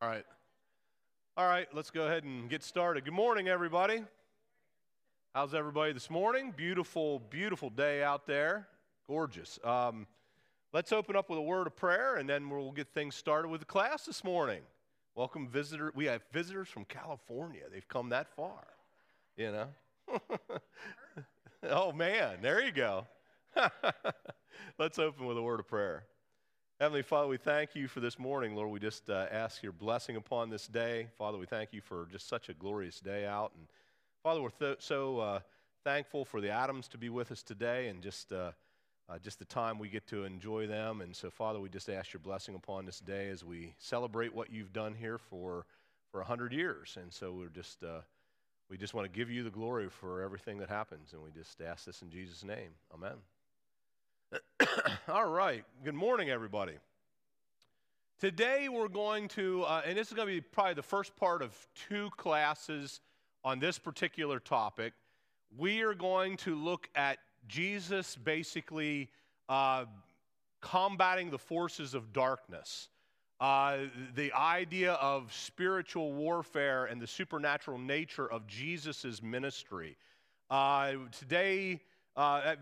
All right. All right, let's go ahead and get started. Good morning, everybody. How's everybody this morning? Beautiful, beautiful day out there. Gorgeous. Um, let's open up with a word of prayer and then we'll get things started with the class this morning. Welcome, visitor. We have visitors from California. They've come that far, you know. oh, man, there you go. let's open with a word of prayer. Heavenly Father, we thank you for this morning. Lord, we just uh, ask your blessing upon this day. Father, we thank you for just such a glorious day out. And Father, we're th- so uh, thankful for the Adams to be with us today and just, uh, uh, just the time we get to enjoy them. And so, Father, we just ask your blessing upon this day as we celebrate what you've done here for, for 100 years. And so we're just, uh, we just want to give you the glory for everything that happens. And we just ask this in Jesus' name. Amen. All right. Good morning, everybody. Today we're going to, uh, and this is going to be probably the first part of two classes on this particular topic. We are going to look at Jesus basically uh, combating the forces of darkness. Uh, the idea of spiritual warfare and the supernatural nature of Jesus' ministry. Uh, today, uh,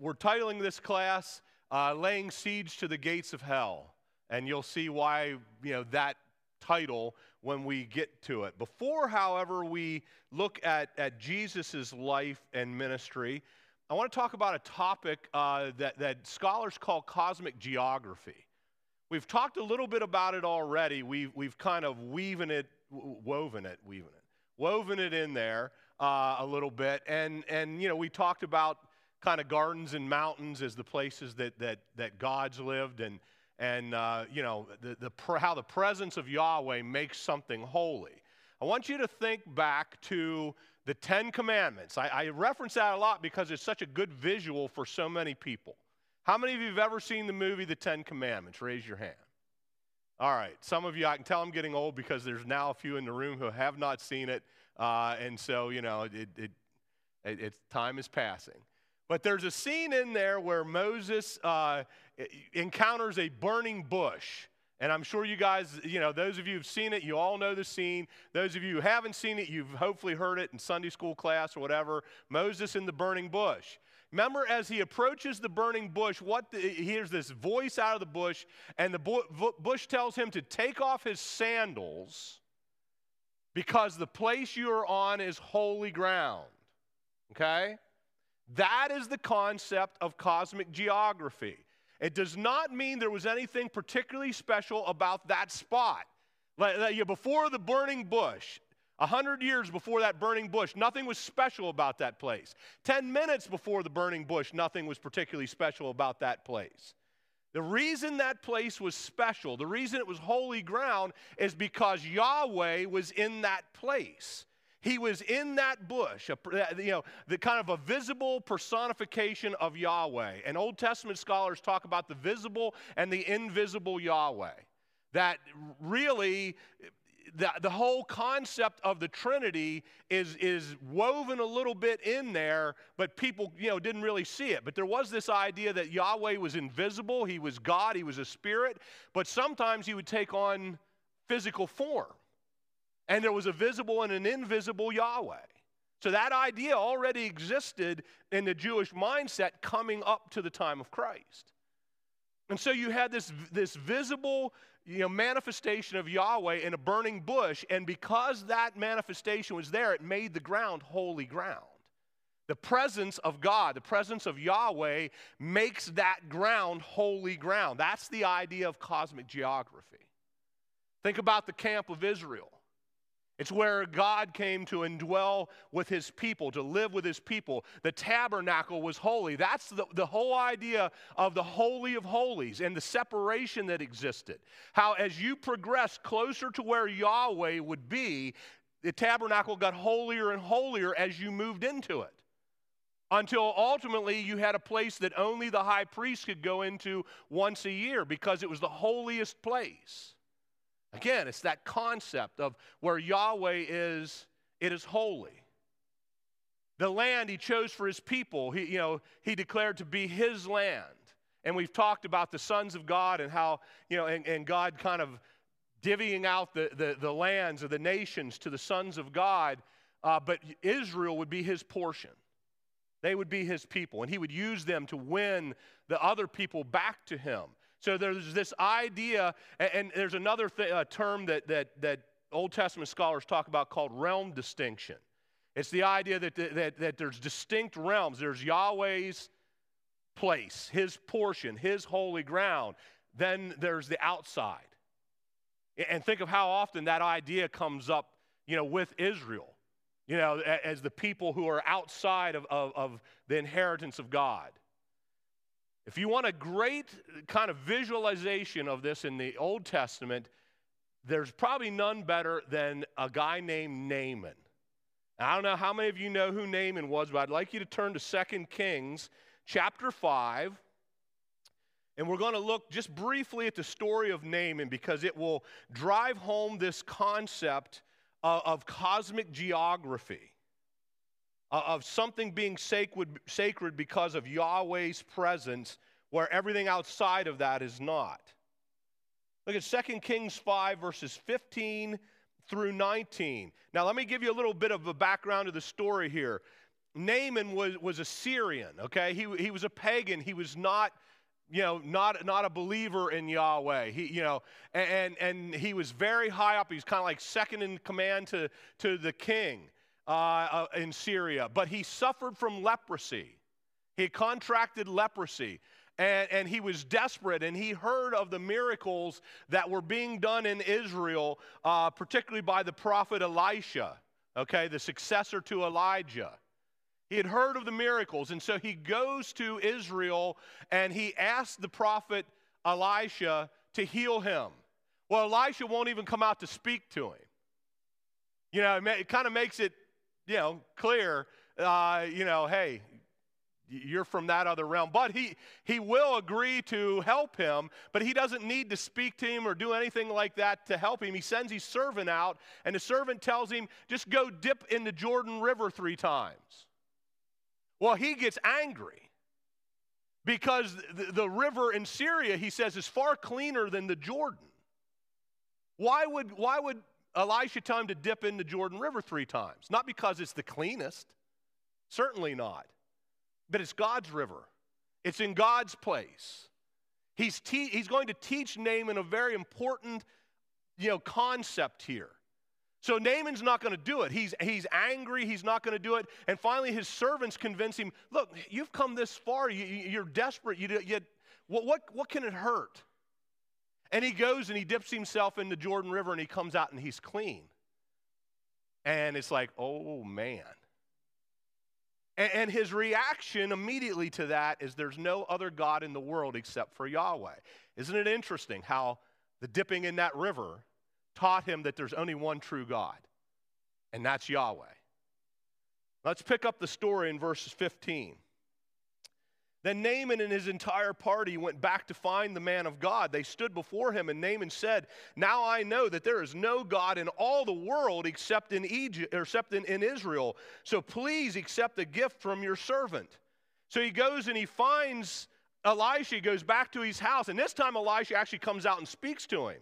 we're titling this class uh, Laying Siege to the Gates of Hell. And you'll see why, you know, that title when we get to it. Before, however, we look at, at Jesus' life and ministry, I want to talk about a topic uh, that, that scholars call cosmic geography. We've talked a little bit about it already. We've, we've kind of weaving it, woven it, weaving it, woven it in there uh, a little bit. And, and, you know, we talked about kind of gardens and mountains as the places that, that, that God's lived and, and uh, you know, the, the, how the presence of Yahweh makes something holy. I want you to think back to the Ten Commandments. I, I reference that a lot because it's such a good visual for so many people. How many of you have ever seen the movie The Ten Commandments? Raise your hand. All right, some of you, I can tell I'm getting old because there's now a few in the room who have not seen it, uh, and so you know, it, it, it, it, time is passing. But there's a scene in there where Moses uh, encounters a burning bush. And I'm sure you guys, you know, those of you who've seen it, you all know the scene. Those of you who haven't seen it, you've hopefully heard it in Sunday school class or whatever. Moses in the burning bush. Remember, as he approaches the burning bush, what the, he hears this voice out of the bush, and the bush tells him to take off his sandals because the place you are on is holy ground. Okay? That is the concept of cosmic geography. It does not mean there was anything particularly special about that spot. before the burning bush, a hundred years before that burning bush, nothing was special about that place. Ten minutes before the burning bush, nothing was particularly special about that place. The reason that place was special, the reason it was holy ground, is because Yahweh was in that place. He was in that bush, you know, the kind of a visible personification of Yahweh. And Old Testament scholars talk about the visible and the invisible Yahweh. That really, the, the whole concept of the Trinity is, is woven a little bit in there, but people, you know, didn't really see it. But there was this idea that Yahweh was invisible, he was God, he was a spirit, but sometimes he would take on physical form. And there was a visible and an invisible Yahweh. So that idea already existed in the Jewish mindset coming up to the time of Christ. And so you had this, this visible you know, manifestation of Yahweh in a burning bush, and because that manifestation was there, it made the ground holy ground. The presence of God, the presence of Yahweh, makes that ground holy ground. That's the idea of cosmic geography. Think about the camp of Israel. It's where God came to indwell with his people, to live with his people. The tabernacle was holy. That's the, the whole idea of the Holy of Holies and the separation that existed. How, as you progressed closer to where Yahweh would be, the tabernacle got holier and holier as you moved into it. Until ultimately you had a place that only the high priest could go into once a year because it was the holiest place. Again, it's that concept of where Yahweh is, it is holy. The land he chose for his people, he, you know, he declared to be his land. And we've talked about the sons of God and how, you know, and, and God kind of divvying out the, the, the lands of the nations to the sons of God, uh, but Israel would be his portion. They would be his people, and he would use them to win the other people back to him. So there's this idea, and, and there's another th- uh, term that, that, that Old Testament scholars talk about called realm distinction. It's the idea that, that, that there's distinct realms. There's Yahweh's place, his portion, his holy ground. Then there's the outside. And think of how often that idea comes up, you know, with Israel, you know, as the people who are outside of, of, of the inheritance of God. If you want a great kind of visualization of this in the Old Testament, there's probably none better than a guy named Naaman. I don't know how many of you know who Naaman was, but I'd like you to turn to 2 Kings chapter 5. And we're going to look just briefly at the story of Naaman because it will drive home this concept of, of cosmic geography, Uh, of something being sacred, sacred because of Yahweh's presence, where everything outside of that is not. Look at 2 Kings 5, verses 15 through 19. Now, let me give you a little bit of a background of the story here. Naaman was, was a Syrian, okay? He, he was a pagan. He was not, you know, not, not a believer in Yahweh. He, you know, and, and he was very high up. He was kind of like second in command to, to the king uh, uh, in Syria. But he suffered from leprosy. He contracted leprosy. And, and, he was desperate, and he heard of the miracles that were being done in Israel, uh, particularly by the prophet Elisha, okay, the successor to Elijah. He had heard of the miracles, and so he goes to Israel and he asks the prophet Elisha to heal him. Well, Elisha won't even come out to speak to him. You know, it kind of makes it, you know, clear, uh, you know, hey, you're from that other realm. But he, he will agree to help him, but he doesn't need to speak to him or do anything like that to help him. He sends his servant out, and the servant tells him, just go dip in the Jordan River three times. Well, he gets angry because the, the river in Syria, he says, is far cleaner than the Jordan. Why would, why would Elisha tell him to dip in the Jordan River three times? Not because it's the cleanest, certainly not, but it's God's river, it's in God's place. He's, te- he's going to teach Naaman a very important you know, concept here. So Naaman's not going to do it. He's, he's angry. He's not going to do it. And finally, his servants convince him look, you've come this far. You, are desperate. You, you, what, what, what can it hurt? And he goes and he dips himself in the Jordan River and he comes out and he's clean. And it's like, oh man. And, and his reaction immediately to that is there's no other God in the world except for Yahweh. Isn't it interesting how the dipping in that river taught him that there's only one true God, and that's Yahweh. Let's pick up the story in verses 15. Then Naaman and his entire party went back to find the man of God. They stood before him, and Naaman said, Now I know that there is no God in all the world except in Egypt, except in, in Israel. So please accept a gift from your servant. So he goes and he finds Elisha, he goes back to his house, and this time Elisha actually comes out and speaks to him.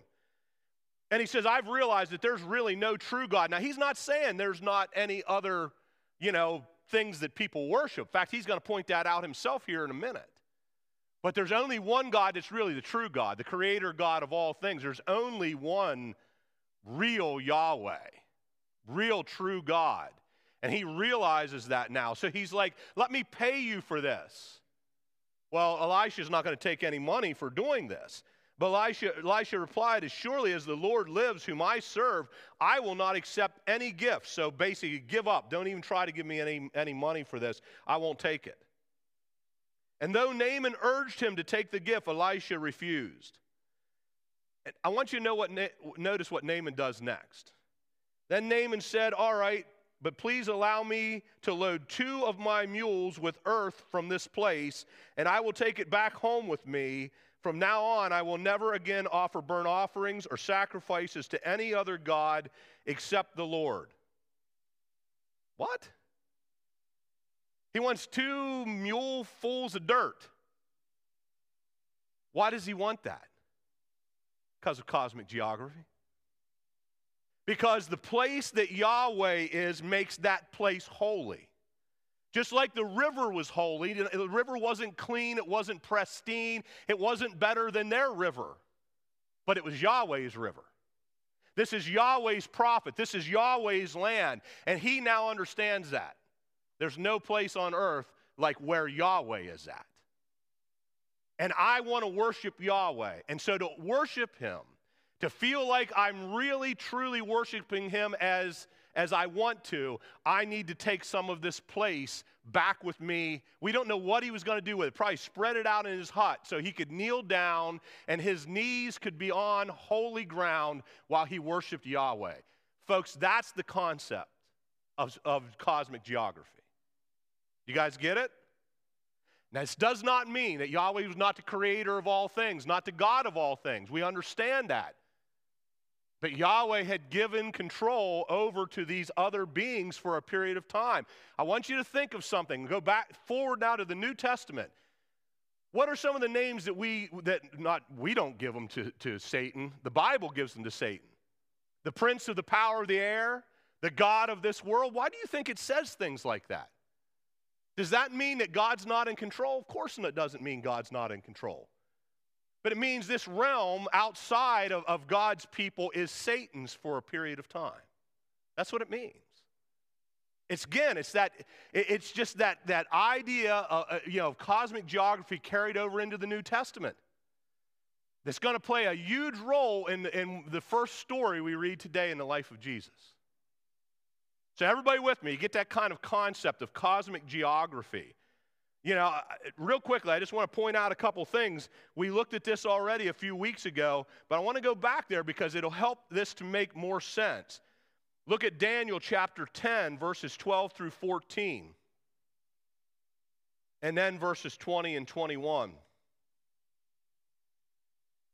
And he says, I've realized that there's really no true God. Now, he's not saying there's not any other, you know, things that people worship. In fact, he's going to point that out himself here in a minute. But there's only one God that's really the true God, the creator God of all things. There's only one real Yahweh, real true God. And he realizes that now. So he's like, let me pay you for this. Well, Elisha's not going to take any money for doing this. But Elisha, Elisha replied, As surely as the Lord lives, whom I serve, I will not accept any gift. So basically, give up. Don't even try to give me any, any money for this. I won't take it. And though Naaman urged him to take the gift, Elisha refused. I want you to know what, notice what Naaman does next. Then Naaman said, All right, but please allow me to load two of my mules with earth from this place, and I will take it back home with me from now on, I will never again offer burnt offerings or sacrifices to any other God except the Lord. What? He wants two mulefuls of dirt. Why does he want that? Because of cosmic geography. because the place that Yahweh is makes that place holy. Just like the river was holy, the river wasn't clean, it wasn't pristine, it wasn't better than their river, but it was Yahweh's river. This is Yahweh's prophet, this is Yahweh's land, and he now understands that. There's no place on earth like where Yahweh is at. And I want to worship Yahweh. And so to worship him, to feel like I'm really truly worshiping him as as I want to, I need to take some of this place back with me. We don't know what he was going to do with it. Probably spread it out in his hut so he could kneel down and his knees could be on holy ground while he worshiped Yahweh. Folks, that's the concept of, of cosmic geography. You guys get it? Now, this does not mean that Yahweh was not the creator of all things, not the God of all things. We understand that. But Yahweh had given control over to these other beings for a period of time. I want you to think of something. Go back forward now to the New Testament. What are some of the names that we that not we don't give them to, to Satan? The Bible gives them to Satan. The prince of the power of the air, the God of this world. Why do you think it says things like that? Does that mean that God's not in control? Of course it doesn't mean God's not in control. But it means this realm outside of, of God's people is Satan's for a period of time. That's what it means. It's again, it's that, it's just that, that idea of, uh, you know, of cosmic geography carried over into the New Testament. That's going to play a huge role in, the, in the first story we read today in the life of Jesus. So, everybody with me, you get that kind of concept of cosmic geography. You know, real quickly, I just want to point out a couple things. We looked at this already a few weeks ago, but I want to go back there because it'll help this to make more sense. Look at Daniel chapter 10, verses 12 through 14, and then verses 20 and 21.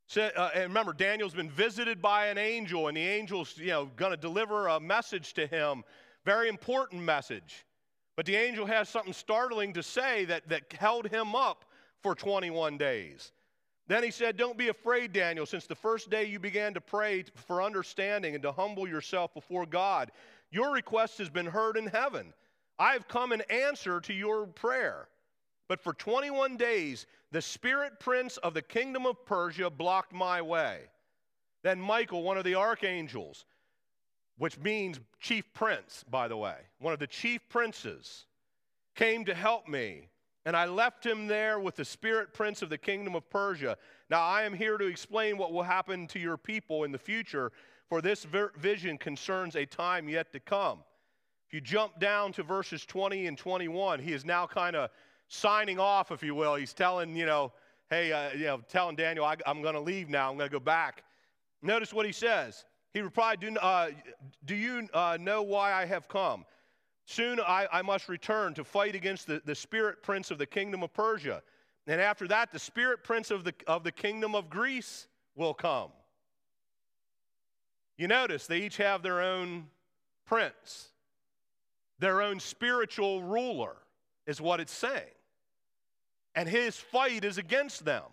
So, uh, and remember, Daniel's been visited by an angel, and the angel's you know going to deliver a message to him very important message. But the angel has something startling to say that, that held him up for 21 days. Then he said, Don't be afraid, Daniel, since the first day you began to pray for understanding and to humble yourself before God, your request has been heard in heaven. I have come in answer to your prayer. But for 21 days, the spirit prince of the kingdom of Persia blocked my way. Then Michael, one of the archangels, which means chief prince, by the way, one of the chief princes, came to help me. And I left him there with the spirit prince of the kingdom of Persia. Now I am here to explain what will happen to your people in the future, for this vision concerns a time yet to come. If you jump down to verses 20 and 21, he is now kind of signing off, if you will. He's telling, you know, hey, uh, you know, telling Daniel, I, I'm going to leave now. I'm going to go back. Notice what he says. He replied, Do, uh, do you uh, know why I have come? Soon I, I must return to fight against the, the spirit prince of the kingdom of Persia. And after that, the spirit prince of the, of the kingdom of Greece will come. You notice they each have their own prince, their own spiritual ruler, is what it's saying. And his fight is against them.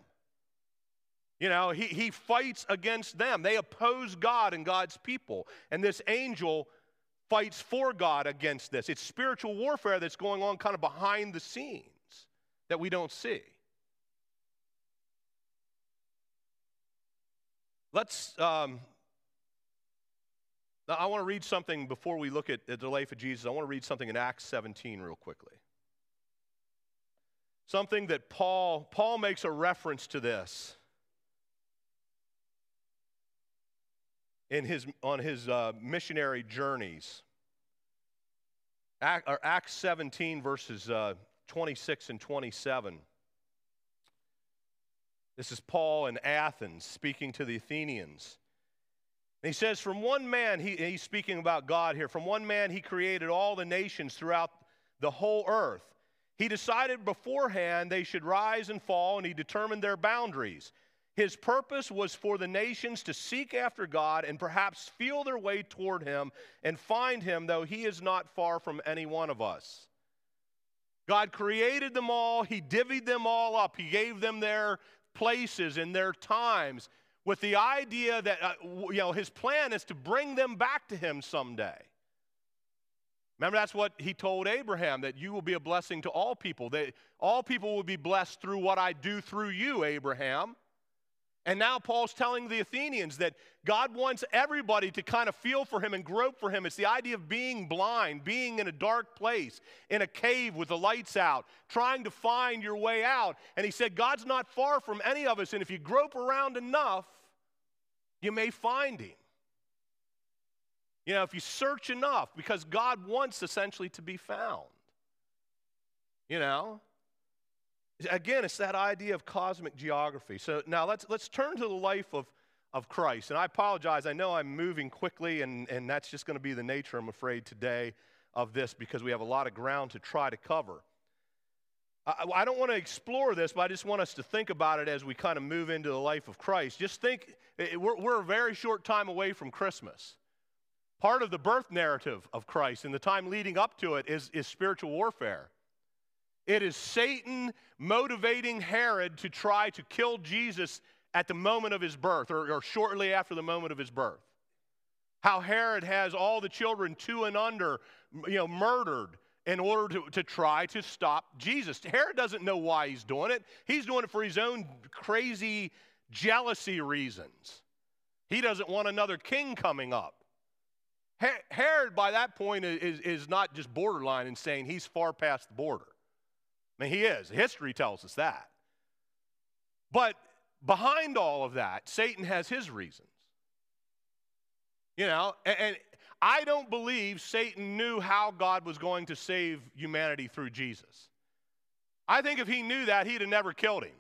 You know, he, he fights against them. They oppose God and God's people. And this angel fights for God against this. It's spiritual warfare that's going on kind of behind the scenes that we don't see. Let's, um, I want to read something before we look at, at the life of Jesus. I want to read something in Acts 17 real quickly. Something that Paul, Paul makes a reference to this in his, on his uh, missionary journeys. Act, Acts 17, verses uh, 26 and 27. This is Paul in Athens speaking to the Athenians. He says, From one man, he, he's speaking about God here, from one man he created all the nations throughout the whole earth. He decided beforehand they should rise and fall, and he determined their boundaries. His purpose was for the nations to seek after God and perhaps feel their way toward Him and find Him, though He is not far from any one of us. God created them all, He divvied them all up, He gave them their places and their times with the idea that uh, you know his plan is to bring them back to him someday. Remember, that's what he told Abraham that you will be a blessing to all people. That all people will be blessed through what I do through you, Abraham. And now Paul's telling the Athenians that God wants everybody to kind of feel for him and grope for him. It's the idea of being blind, being in a dark place, in a cave with the lights out, trying to find your way out. And he said, God's not far from any of us. And if you grope around enough, you may find him. You know, if you search enough, because God wants essentially to be found. You know? Again, it's that idea of cosmic geography. So now let's, let's turn to the life of, of Christ. And I apologize, I know I'm moving quickly, and, and that's just going to be the nature, I'm afraid, today of this because we have a lot of ground to try to cover. I, I don't want to explore this, but I just want us to think about it as we kind of move into the life of Christ. Just think, we're, we're a very short time away from Christmas. Part of the birth narrative of Christ and the time leading up to it is, is spiritual warfare. It is Satan motivating Herod to try to kill Jesus at the moment of his birth or, or, shortly after the moment of his birth. How Herod has all the children two and under, you know, murdered in order to, to try to stop Jesus. Herod doesn't know why he's doing it. He's doing it for his own crazy jealousy reasons. He doesn't want another king coming up. Herod, by that point, is, is not just borderline and saying he's far past the border. I mean, he is. History tells us that. But behind all of that, Satan has his reasons. You know, and, and I don't believe Satan knew how God was going to save humanity through Jesus. I think if he knew that, he'd have never killed him.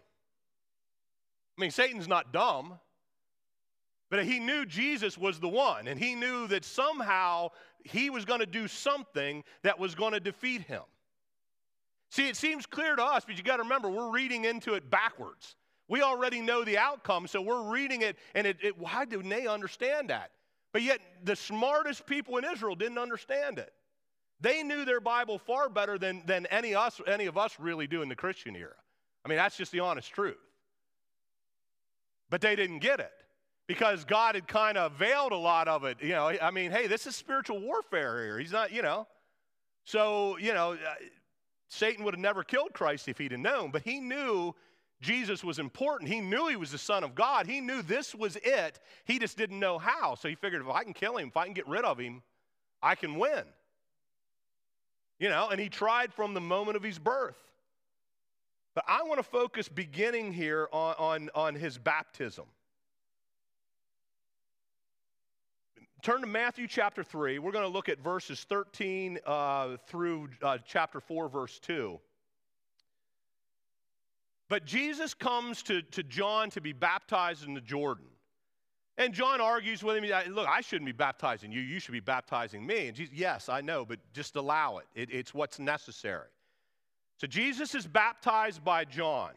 I mean, Satan's not dumb, but he knew Jesus was the one, and he knew that somehow he was going to do something that was going to defeat him. See, it seems clear to us, but you got to remember, we're reading into it backwards. We already know the outcome, so we're reading it, and it, it, why didn't they understand that? But yet, the smartest people in Israel didn't understand it. They knew their Bible far better than, than any, us, any of us really do in the Christian era. I mean, that's just the honest truth. But they didn't get it because God had kind of veiled a lot of it. You know, I mean, hey, this is spiritual warfare here. He's not, you know. So, you know, Satan would have never killed Christ if he'd have known, but he knew Jesus was important. He knew he was the Son of God. He knew this was it. He just didn't know how. So he figured if I can kill him, if I can get rid of him, I can win. You know, and he tried from the moment of his birth. But I want to focus beginning here on, on, on his baptism. Turn to Matthew chapter 3. We're going to look at verses 13 uh, through uh, chapter 4, verse 2. But Jesus comes to, to John to be baptized in the Jordan. And John argues with him, look, I shouldn't be baptizing you. You should be baptizing me. And Jesus, yes, I know, but just allow it. it. It's what's necessary. So Jesus is baptized by John.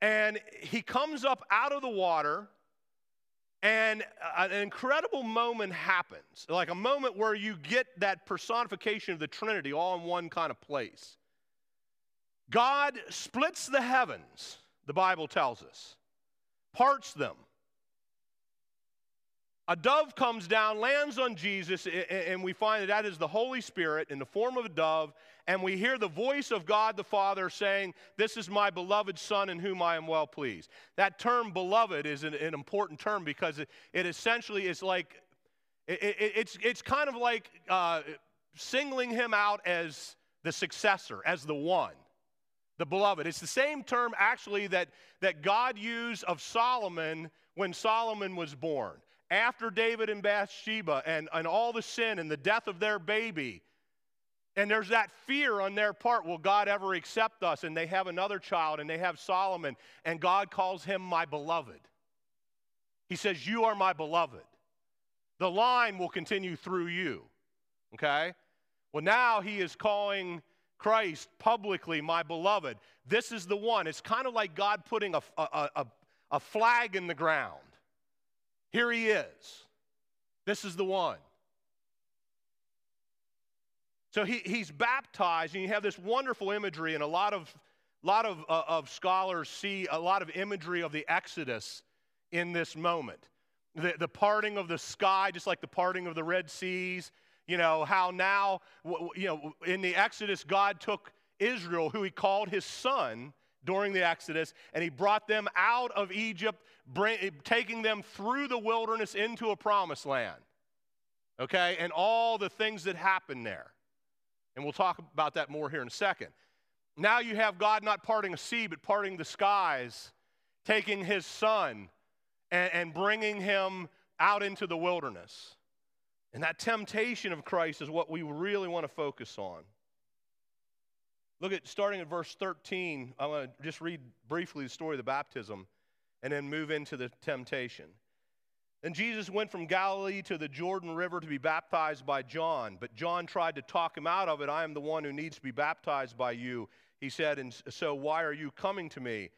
And he comes up out of the water and an incredible moment happens, like a moment where you get that personification of the Trinity all in one kind of place. God splits the heavens, the Bible tells us, parts them. A dove comes down, lands on Jesus, and we find that that is the Holy Spirit in the form of a dove, and we hear the voice of God the Father saying, This is my beloved Son in whom I am well pleased. That term, beloved, is an, an important term because it, it essentially is like, it, it, it's, it's kind of like uh, singling him out as the successor, as the one, the beloved. It's the same term, actually, that, that God used of Solomon when Solomon was born. After David and Bathsheba and, and all the sin and the death of their baby, and there's that fear on their part will God ever accept us? And they have another child and they have Solomon, and God calls him my beloved. He says, You are my beloved. The line will continue through you. Okay? Well, now he is calling Christ publicly my beloved. This is the one. It's kind of like God putting a, a, a, a flag in the ground. Here he is. This is the one. So he, he's baptized, and you have this wonderful imagery, and a lot of, lot of, uh, of scholars see a lot of imagery of the Exodus in this moment. The, the parting of the sky, just like the parting of the Red Seas, you know, how now, you know, in the Exodus, God took Israel, who he called his son during the Exodus, and he brought them out of Egypt, bring, taking them through the wilderness into a promised land. Okay? And all the things that happened there. And we'll talk about that more here in a second. Now you have God not parting a sea, but parting the skies, taking his son and, and bringing him out into the wilderness. And that temptation of Christ is what we really want to focus on. Look at starting at verse 13. I want to just read briefly the story of the baptism and then move into the temptation. Then Jesus went from Galilee to the Jordan River to be baptized by John. But John tried to talk him out of it. I am the one who needs to be baptized by you, he said. And so why are you coming to me?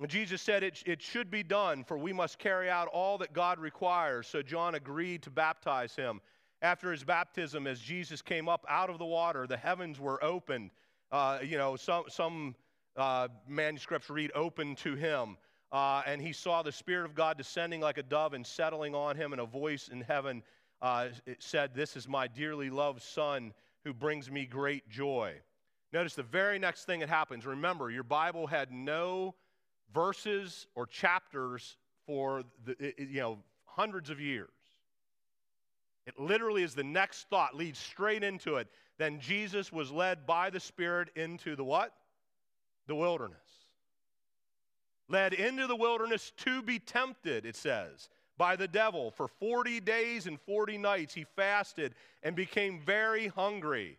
And Jesus said, it, it should be done, for we must carry out all that God requires. So John agreed to baptize him. After his baptism, as Jesus came up out of the water, the heavens were opened. Uh, you know, some, some uh, manuscripts read open to him. Uh, and he saw the Spirit of God descending like a dove and settling on him, and a voice in heaven uh, said, This is my dearly loved Son who brings me great joy. Notice the very next thing that happens. Remember, your Bible had no verses or chapters for the, you know, hundreds of years. It literally is the next thought, leads straight into it. Then Jesus was led by the Spirit into the what? The wilderness. Led into the wilderness to be tempted, it says, by the devil. For 40 days and 40 nights he fasted and became very hungry.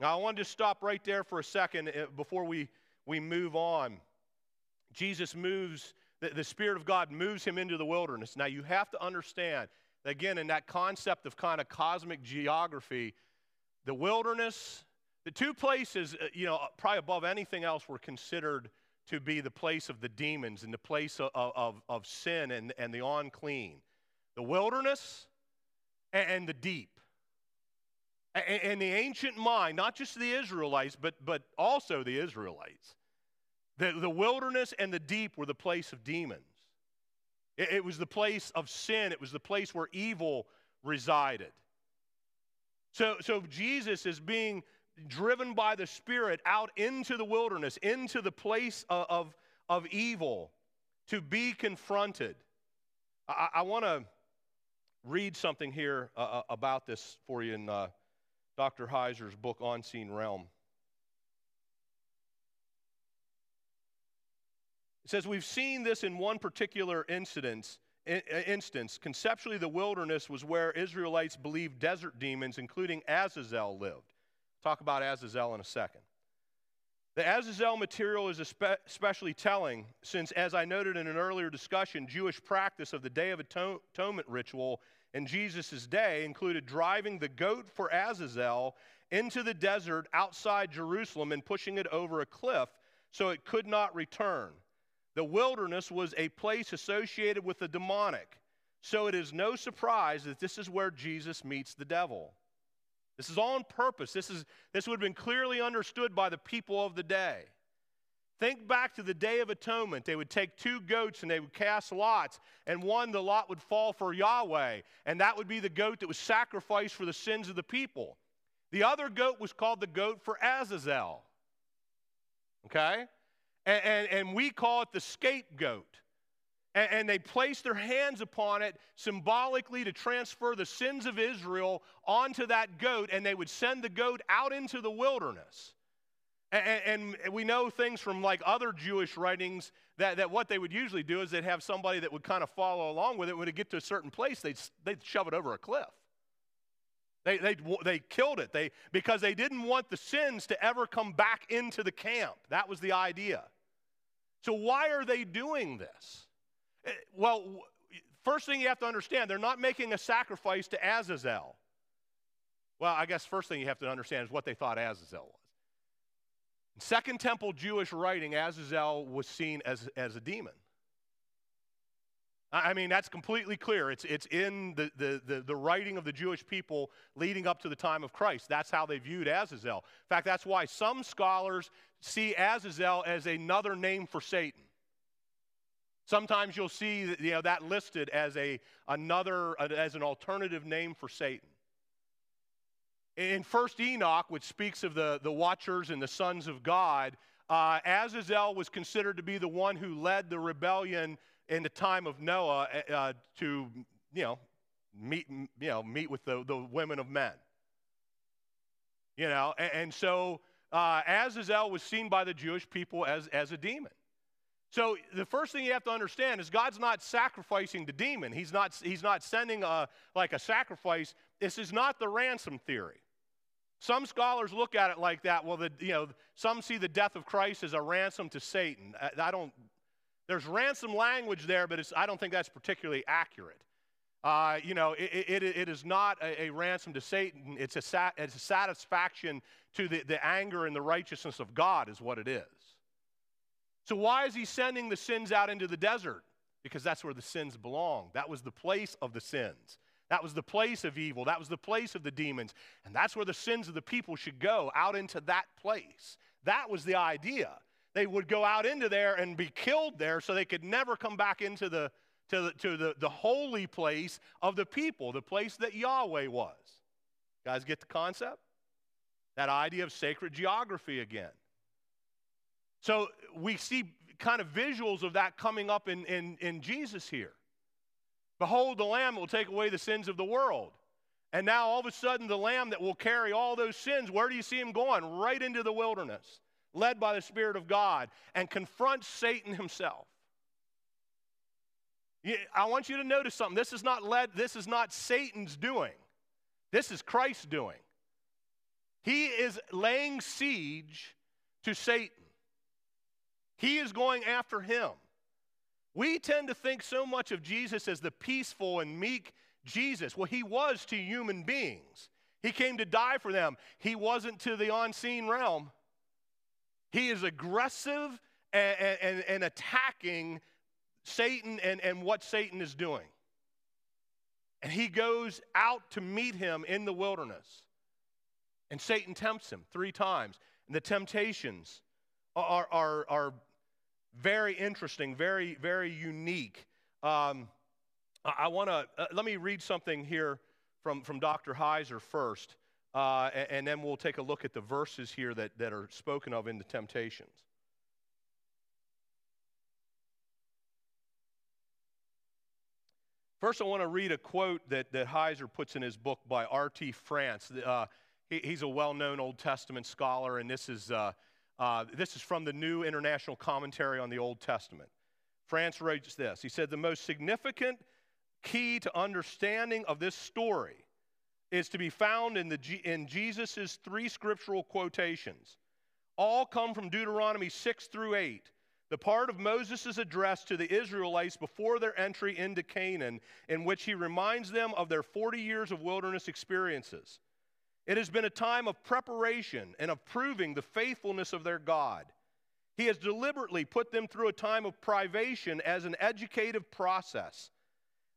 Now, I want to stop right there for a second eh, before we, we move on. Jesus moves, the, the Spirit of God moves him into the wilderness. Now, you have to understand, again, in that concept of kind of cosmic geography, the wilderness, the two places, uh, you know, probably above anything else, were considered to be the place of the demons and the place of, of, of sin and, and the unclean. The wilderness and, the deep. And, and the ancient mind, not just the Israelites, but, but also the Israelites, the, the wilderness and the deep were the place of demons. It, it was the place of sin, it was the place where evil resided. So, so Jesus is being driven by the Spirit out into the wilderness, into the place of, of, of evil, to be confronted. I, I want to read something here uh, uh, about this for you in uh, Dr. Heiser's book, Unseen Realm. It says, We've seen this in one particular incident. Instance, conceptually, the wilderness was where Israelites believed desert demons, including Azazel, lived. Talk about Azazel in a second. The Azazel material is especially telling since, as I noted in an earlier discussion, Jewish practice of the Day of Atonement ritual in Jesus' day included driving the goat for Azazel into the desert outside Jerusalem and pushing it over a cliff so it could not return. The wilderness was a place associated with the demonic. So it is no surprise that this is where Jesus meets the devil. This is all on purpose. This, is, this would have been clearly understood by the people of the day. Think back to the Day of Atonement. They would take two goats and they would cast lots, and one, the lot would fall for Yahweh, and that would be the goat that was sacrificed for the sins of the people. The other goat was called the goat for Azazel. Okay? And, and, and we call it the scapegoat. And, they placed their hands upon it symbolically to transfer the sins of Israel onto that goat, and they would send the goat out into the wilderness. And, and, we know things from like other Jewish writings that, that what they would usually do is they'd have somebody that would kind of follow along with it. When it get to a certain place, they'd, they'd shove it over a cliff. They, they, they killed it they, because they didn't want the sins to ever come back into the camp. That was the idea. So, why are they doing this? Eh, well, first thing you have to understand, they're not making a sacrifice to Azazel. Well, I guess first thing you have to understand is what they thought Azazel was. In Second Temple Jewish writing, Azazel was seen as, as a demon. I mean, that's completely clear. It's, it's in the, the, the, the, writing of the Jewish people leading up to the time of Christ. That's how they viewed Azazel. In fact, that's why some scholars see Azazel as another name for Satan. Sometimes you'll see you know, that listed as a, another, as an alternative name for Satan. In First Enoch, which speaks of the, the watchers and the sons of God, uh, Azazel was considered to be the one who led the rebellion in the time of Noah uh, uh to, you know, meet, you know, meet with the, the women of men. You know, and, and so uh, Azazel was seen by the Jewish people as, as a demon. So the first thing you have to understand is God's not sacrificing the demon. He's not, he's not sending a, like a sacrifice. This is not the ransom theory. Some scholars look at it like that. Well, the, you know, some see the death of Christ as a ransom to Satan. I, don't, there's ransom language there, but I don't think that's particularly accurate. Uh, you know, it, it, it is not a, a, ransom to Satan. It's a, it's a satisfaction to the, the anger and the righteousness of God, is what it is. So, why is he sending the sins out into the desert? Because that's where the sins belong. That was the place of the sins. That was the place of evil. That was the place of the demons. And that's where the sins of the people should go, out into that place. That was the idea. They would go out into there and be killed there so they could never come back into the, to, the, to the, the holy place of the people, the place that Yahweh was. guys get the concept? That idea of sacred geography again. So we see kind of visuals of that coming up in, in, in Jesus here. Behold, the Lamb will take away the sins of the world. And now all of a sudden, the Lamb that will carry all those sins, where do you see him going? Right into the wilderness, led by the Spirit of God, and confronts Satan himself. I want you to notice something. This is not led, this is not Satan's doing. This is Christ's doing. He is laying siege to Satan. He is going after him. We tend to think so much of Jesus as the peaceful and meek Jesus. Well, he was to human beings. He came to die for them. He wasn't to the unseen realm. He is aggressive and, and, and attacking Satan and, and what Satan is doing. And he goes out to meet him in the wilderness. And Satan tempts him three times. And the temptations are, are, are very interesting, very, very unique. Um, I want to, uh, let me read something here from, from Dr. Heiser first, uh, and, and, then we'll take a look at the verses here that, that are spoken of in the temptations. First, I want to read a quote that, that Heiser puts in his book by R.T. France. Uh, he, he's a well known Old Testament scholar, and this is uh, this is from the New International Commentary on the Old Testament. France writes this He said, The most significant key to understanding of this story is to be found in, the, in Jesus' three scriptural quotations. All come from Deuteronomy 6 through 8, the part of Moses' address to the Israelites before their entry into Canaan, in which he reminds them of their 40 years of wilderness experiences. It has been a time of preparation and of proving the faithfulness of their God. He has deliberately put them through a time of privation as an educative process.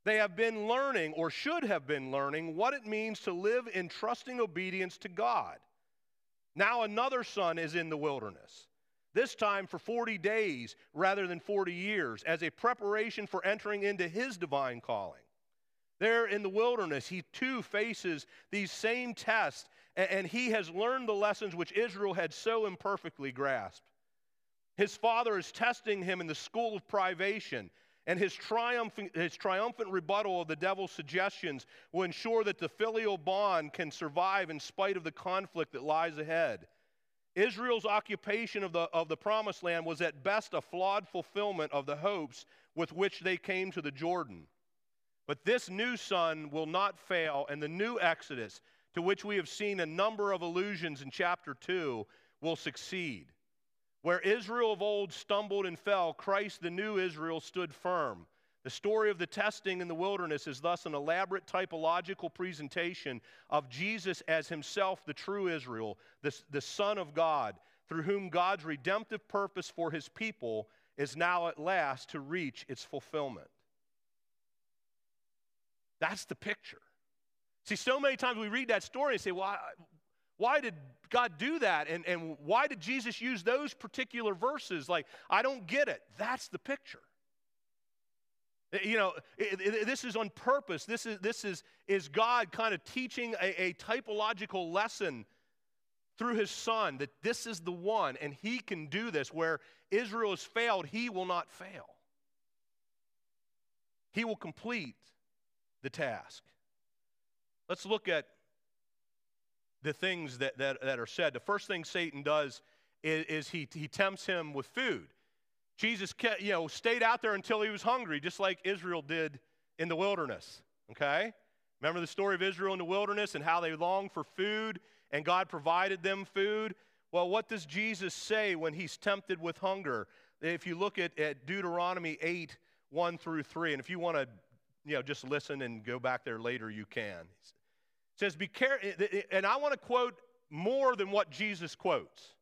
They have been learning, or should have been learning, what it means to live in trusting obedience to God. Now another son is in the wilderness, this time for 40 days rather than 40 years, as a preparation for entering into his divine calling. There in the wilderness, he too faces these same tests, and he has learned the lessons which Israel had so imperfectly grasped. His father is testing him in the school of privation, and his triumphant, his triumphant rebuttal of the devil's suggestions will ensure that the filial bond can survive in spite of the conflict that lies ahead. Israel's occupation of the, of the promised land was at best a flawed fulfillment of the hopes with which they came to the Jordan. But this new son will not fail, and the new Exodus, to which we have seen a number of allusions in chapter 2, will succeed. Where Israel of old stumbled and fell, Christ, the new Israel, stood firm. The story of the testing in the wilderness is thus an elaborate typological presentation of Jesus as himself, the true Israel, the, the Son of God, through whom God's redemptive purpose for his people is now at last to reach its fulfillment. That's the picture. See, so many times we read that story and say, well, why did God do that? And, and why did Jesus use those particular verses? Like, I don't get it. That's the picture. Eh, you know, it, it, this is on purpose. This is, this is, is God kind of teaching a, a typological lesson through his son that this is the one and he can do this. Where Israel has failed, he will not fail. He will complete the task. Let's look at the things that, that, that are said. The first thing Satan does is, is he, he tempts him with food. Jesus kept, you know, stayed out there until he was hungry, just like Israel did in the wilderness. Okay? Remember the story of Israel in the wilderness and how they longed for food and God provided them food? Well, what does Jesus say when he's tempted with hunger? If you look at, at Deuteronomy 8, 1 through 3, and if you want to, you know, just listen and go back there later, you can. It says, Be careful, and I want to quote more than what Jesus quotes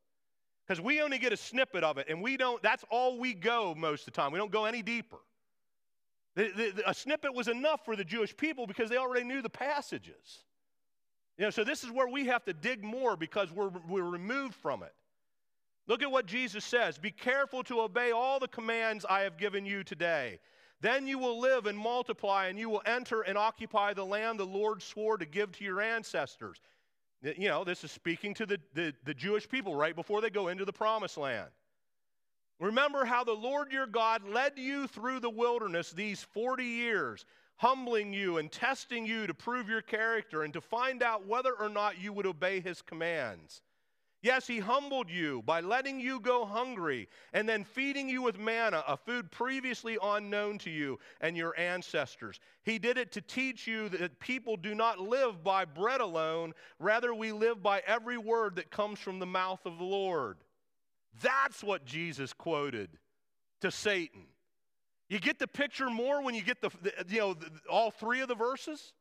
because we only get a snippet of it and we don't that's all we go most of the time. We don't go any deeper. The, the, the, a snippet was enough for the jewish people because they already knew the passages. You know so this is where we have to dig more because we're, we're removed from it. Look at what jesus says be careful to obey all the commands i have given you today then you will live and multiply and you will enter and occupy the land the lord swore to give to your ancestors you know, this is speaking to the, the, the, Jewish people right before they go into the promised land. Remember how the Lord your God led you through the wilderness these 40 years, humbling you and testing you to prove your character and to find out whether or not you would obey his commands. Yes, he humbled you by letting you go hungry and then feeding you with manna, a food previously unknown to you and your ancestors. He did it to teach you that people do not live by bread alone, rather, we live by every word that comes from the mouth of the Lord. That's what Jesus quoted to Satan. You get the picture more when you get the, you know, all three of the verses?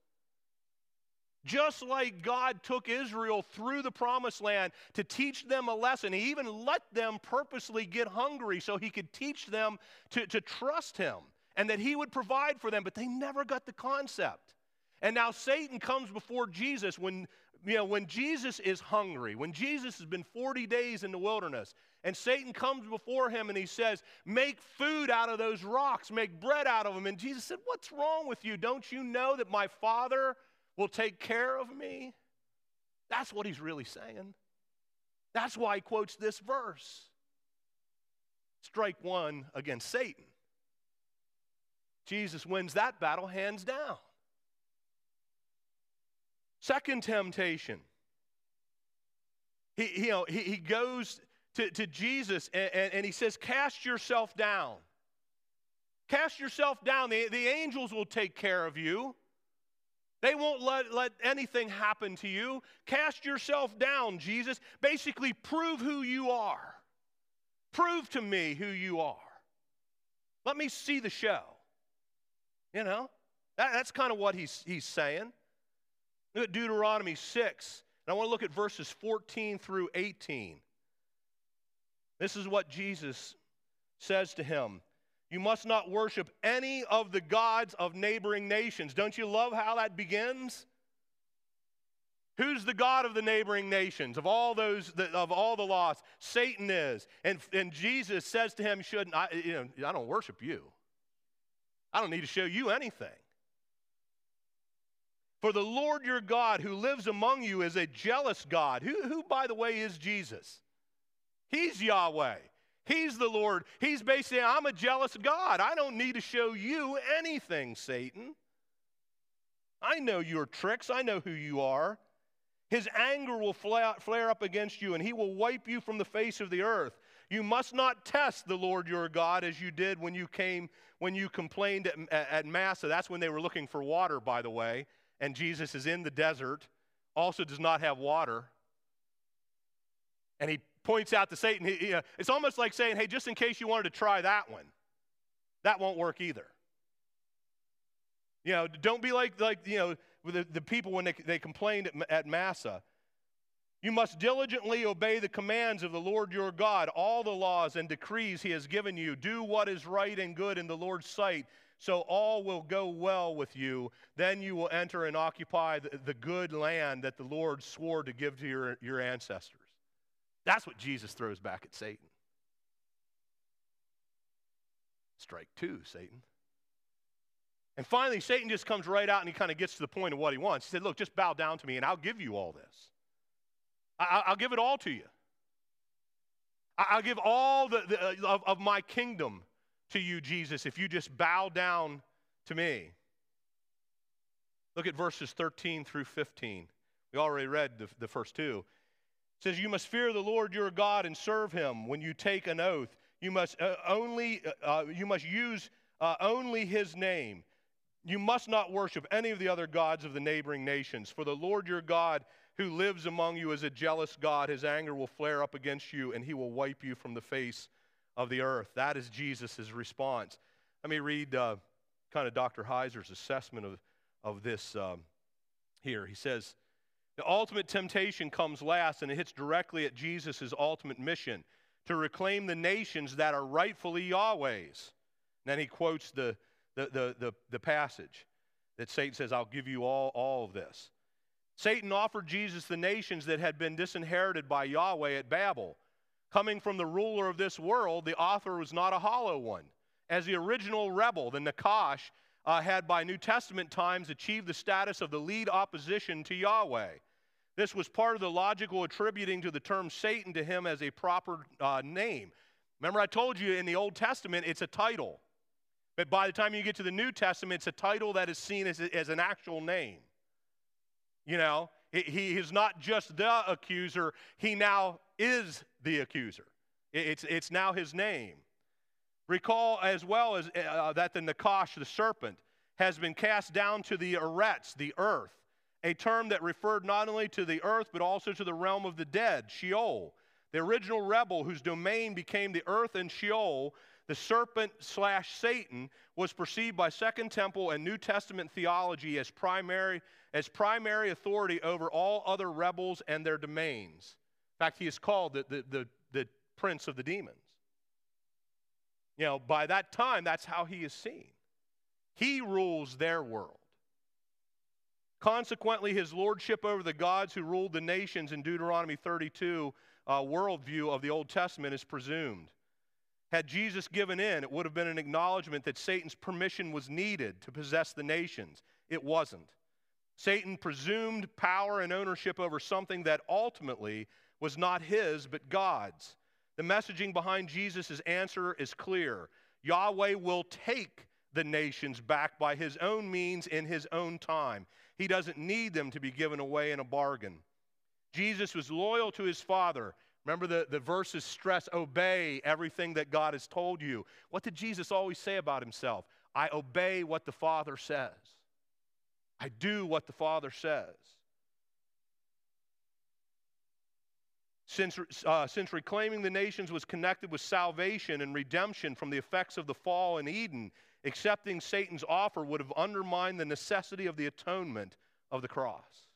Just like God took Israel through the promised land to teach them a lesson, He even let them purposely get hungry so He could teach them to, to trust Him and that He would provide for them, but they never got the concept. And now Satan comes before Jesus when, you know, when Jesus is hungry, when Jesus has been 40 days in the wilderness, and Satan comes before him and he says, Make food out of those rocks, make bread out of them. And Jesus said, What's wrong with you? Don't you know that my Father will take care of me. That's what he's really saying. That's why he quotes this verse. Strike one against Satan. Jesus wins that battle hands down. Second temptation. He, you know, he, he goes to, to Jesus and, and, and he says, Cast yourself down. Cast yourself down. The, the angels will take care of you. They won't let, let anything happen to you. Cast yourself down, Jesus. Basically, prove who you are. Prove to me who you are. Let me see the show. You know, that, that's kind of what he's, he's saying. Look at Deuteronomy 6. And I want to look at verses 14 through 18. This is what Jesus says to him you must not worship any of the gods of neighboring nations. Don't you love how that begins? Who's the God of the neighboring nations? Of all those, of all the laws, Satan is. And, and Jesus says to him, "Shouldn't I? You know, I don't worship you. I don't need to show you anything. For the Lord your God, who lives among you, is a jealous God. Who, who by the way, is Jesus? He's Yahweh. He's the Lord. He's basically, I'm a jealous God. I don't need to show you anything, Satan. I know your tricks. I know who you are. His anger will flare up against you, and he will wipe you from the face of the earth. You must not test the Lord your God as you did when you came, when you complained at, at Massah. That's when they were looking for water, by the way. And Jesus is in the desert, also does not have water. And he points out to Satan, he, he, uh, it's almost like saying, hey, just in case you wanted to try that one, that won't work either. You know, don't be like, like you know, the, the people when they, they complained at, at Massah. You must diligently obey the commands of the Lord your God, all the laws and decrees he has given you. Do what is right and good in the Lord's sight, so all will go well with you. Then you will enter and occupy the, the good land that the Lord swore to give to your, your ancestors. That's what Jesus throws back at Satan. Strike two, Satan. And finally, Satan just comes right out and he kind of gets to the point of what he wants. He said, Look, just bow down to me and I'll give you all this. I, will give it all to you. I, will give all the, the uh, of, of my kingdom to you, Jesus, if you just bow down to me. Look at verses 13 through 15. We already read the, the first two. Says, You must fear the Lord your God and serve him when you take an oath. You must uh, only uh, uh you must use uh, only his name. You must not worship any of the other gods of the neighboring nations, for the Lord your God who lives among you is a jealous God. His anger will flare up against you, and he will wipe you from the face of the earth. That is Jesus' response. Let me read uh, kind of Dr. Heiser's assessment of, of this um, here. He says, The ultimate temptation comes last, and it hits directly at Jesus' ultimate mission to reclaim the nations that are rightfully Yahweh's. And then he quotes the, the, the, the, the passage that Satan says, I'll give you all, all of this. Satan offered Jesus the nations that had been disinherited by Yahweh at Babel. Coming from the ruler of this world, the author was not a hollow one. As the original rebel, the Nakash, uh, had by New Testament times achieved the status of the lead opposition to Yahweh. This was part of the logical attributing to the term Satan to him as a proper uh, name. Remember, I told you in the Old Testament it's a title. But by the time you get to the New Testament, it's a title that is seen as, as an actual name. You know, he is not just the accuser, he now is the accuser. It's, it's now his name. Recall as well as uh, that the Nakash, the serpent, has been cast down to the Eretz, the earth, a term that referred not only to the earth but also to the realm of the dead, Sheol. The original rebel whose domain became the earth and Sheol the serpent slash Satan was perceived by Second Temple and New Testament theology as primary, as primary authority over all other rebels and their domains. In fact, he is called the, the, the, the prince of the demons. You know, by that time, that's how he is seen. He rules their world. Consequently, his lordship over the gods who ruled the nations in Deuteronomy 32 uh, worldview of the Old Testament is presumed. Had Jesus given in, it would have been an acknowledgement that Satan's permission was needed to possess the nations. It wasn't. Satan presumed power and ownership over something that ultimately was not his, but God's. The messaging behind Jesus' answer is clear Yahweh will take the nations back by his own means in his own time. He doesn't need them to be given away in a bargain. Jesus was loyal to his Father Remember the, the verses stress obey everything that God has told you. What did Jesus always say about himself? I obey what the Father says. I do what the Father says. Since, uh, since reclaiming the nations was connected with salvation and redemption from the effects of the fall in Eden, accepting Satan's offer would have undermined the necessity of the atonement of the cross.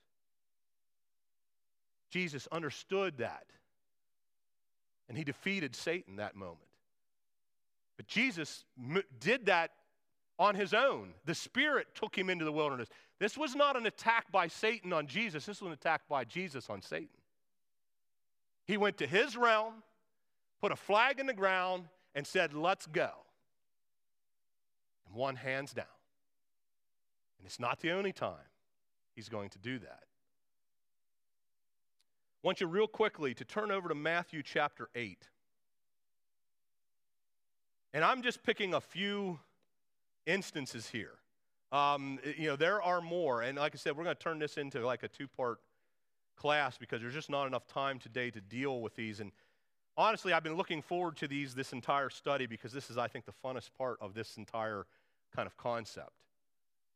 Jesus understood that. And he defeated Satan that moment. But Jesus did that on his own. The Spirit took him into the wilderness. This was not an attack by Satan on Jesus, this was an attack by Jesus on Satan. He went to his realm, put a flag in the ground, and said, Let's go. And won hands down. And it's not the only time he's going to do that I want you real quickly to turn over to Matthew chapter 8. And I'm just picking a few instances here. Um, you know, there are more. And like I said, we're going to turn this into like a two part class because there's just not enough time today to deal with these. And honestly, I've been looking forward to these this entire study because this is, I think, the funnest part of this entire kind of concept.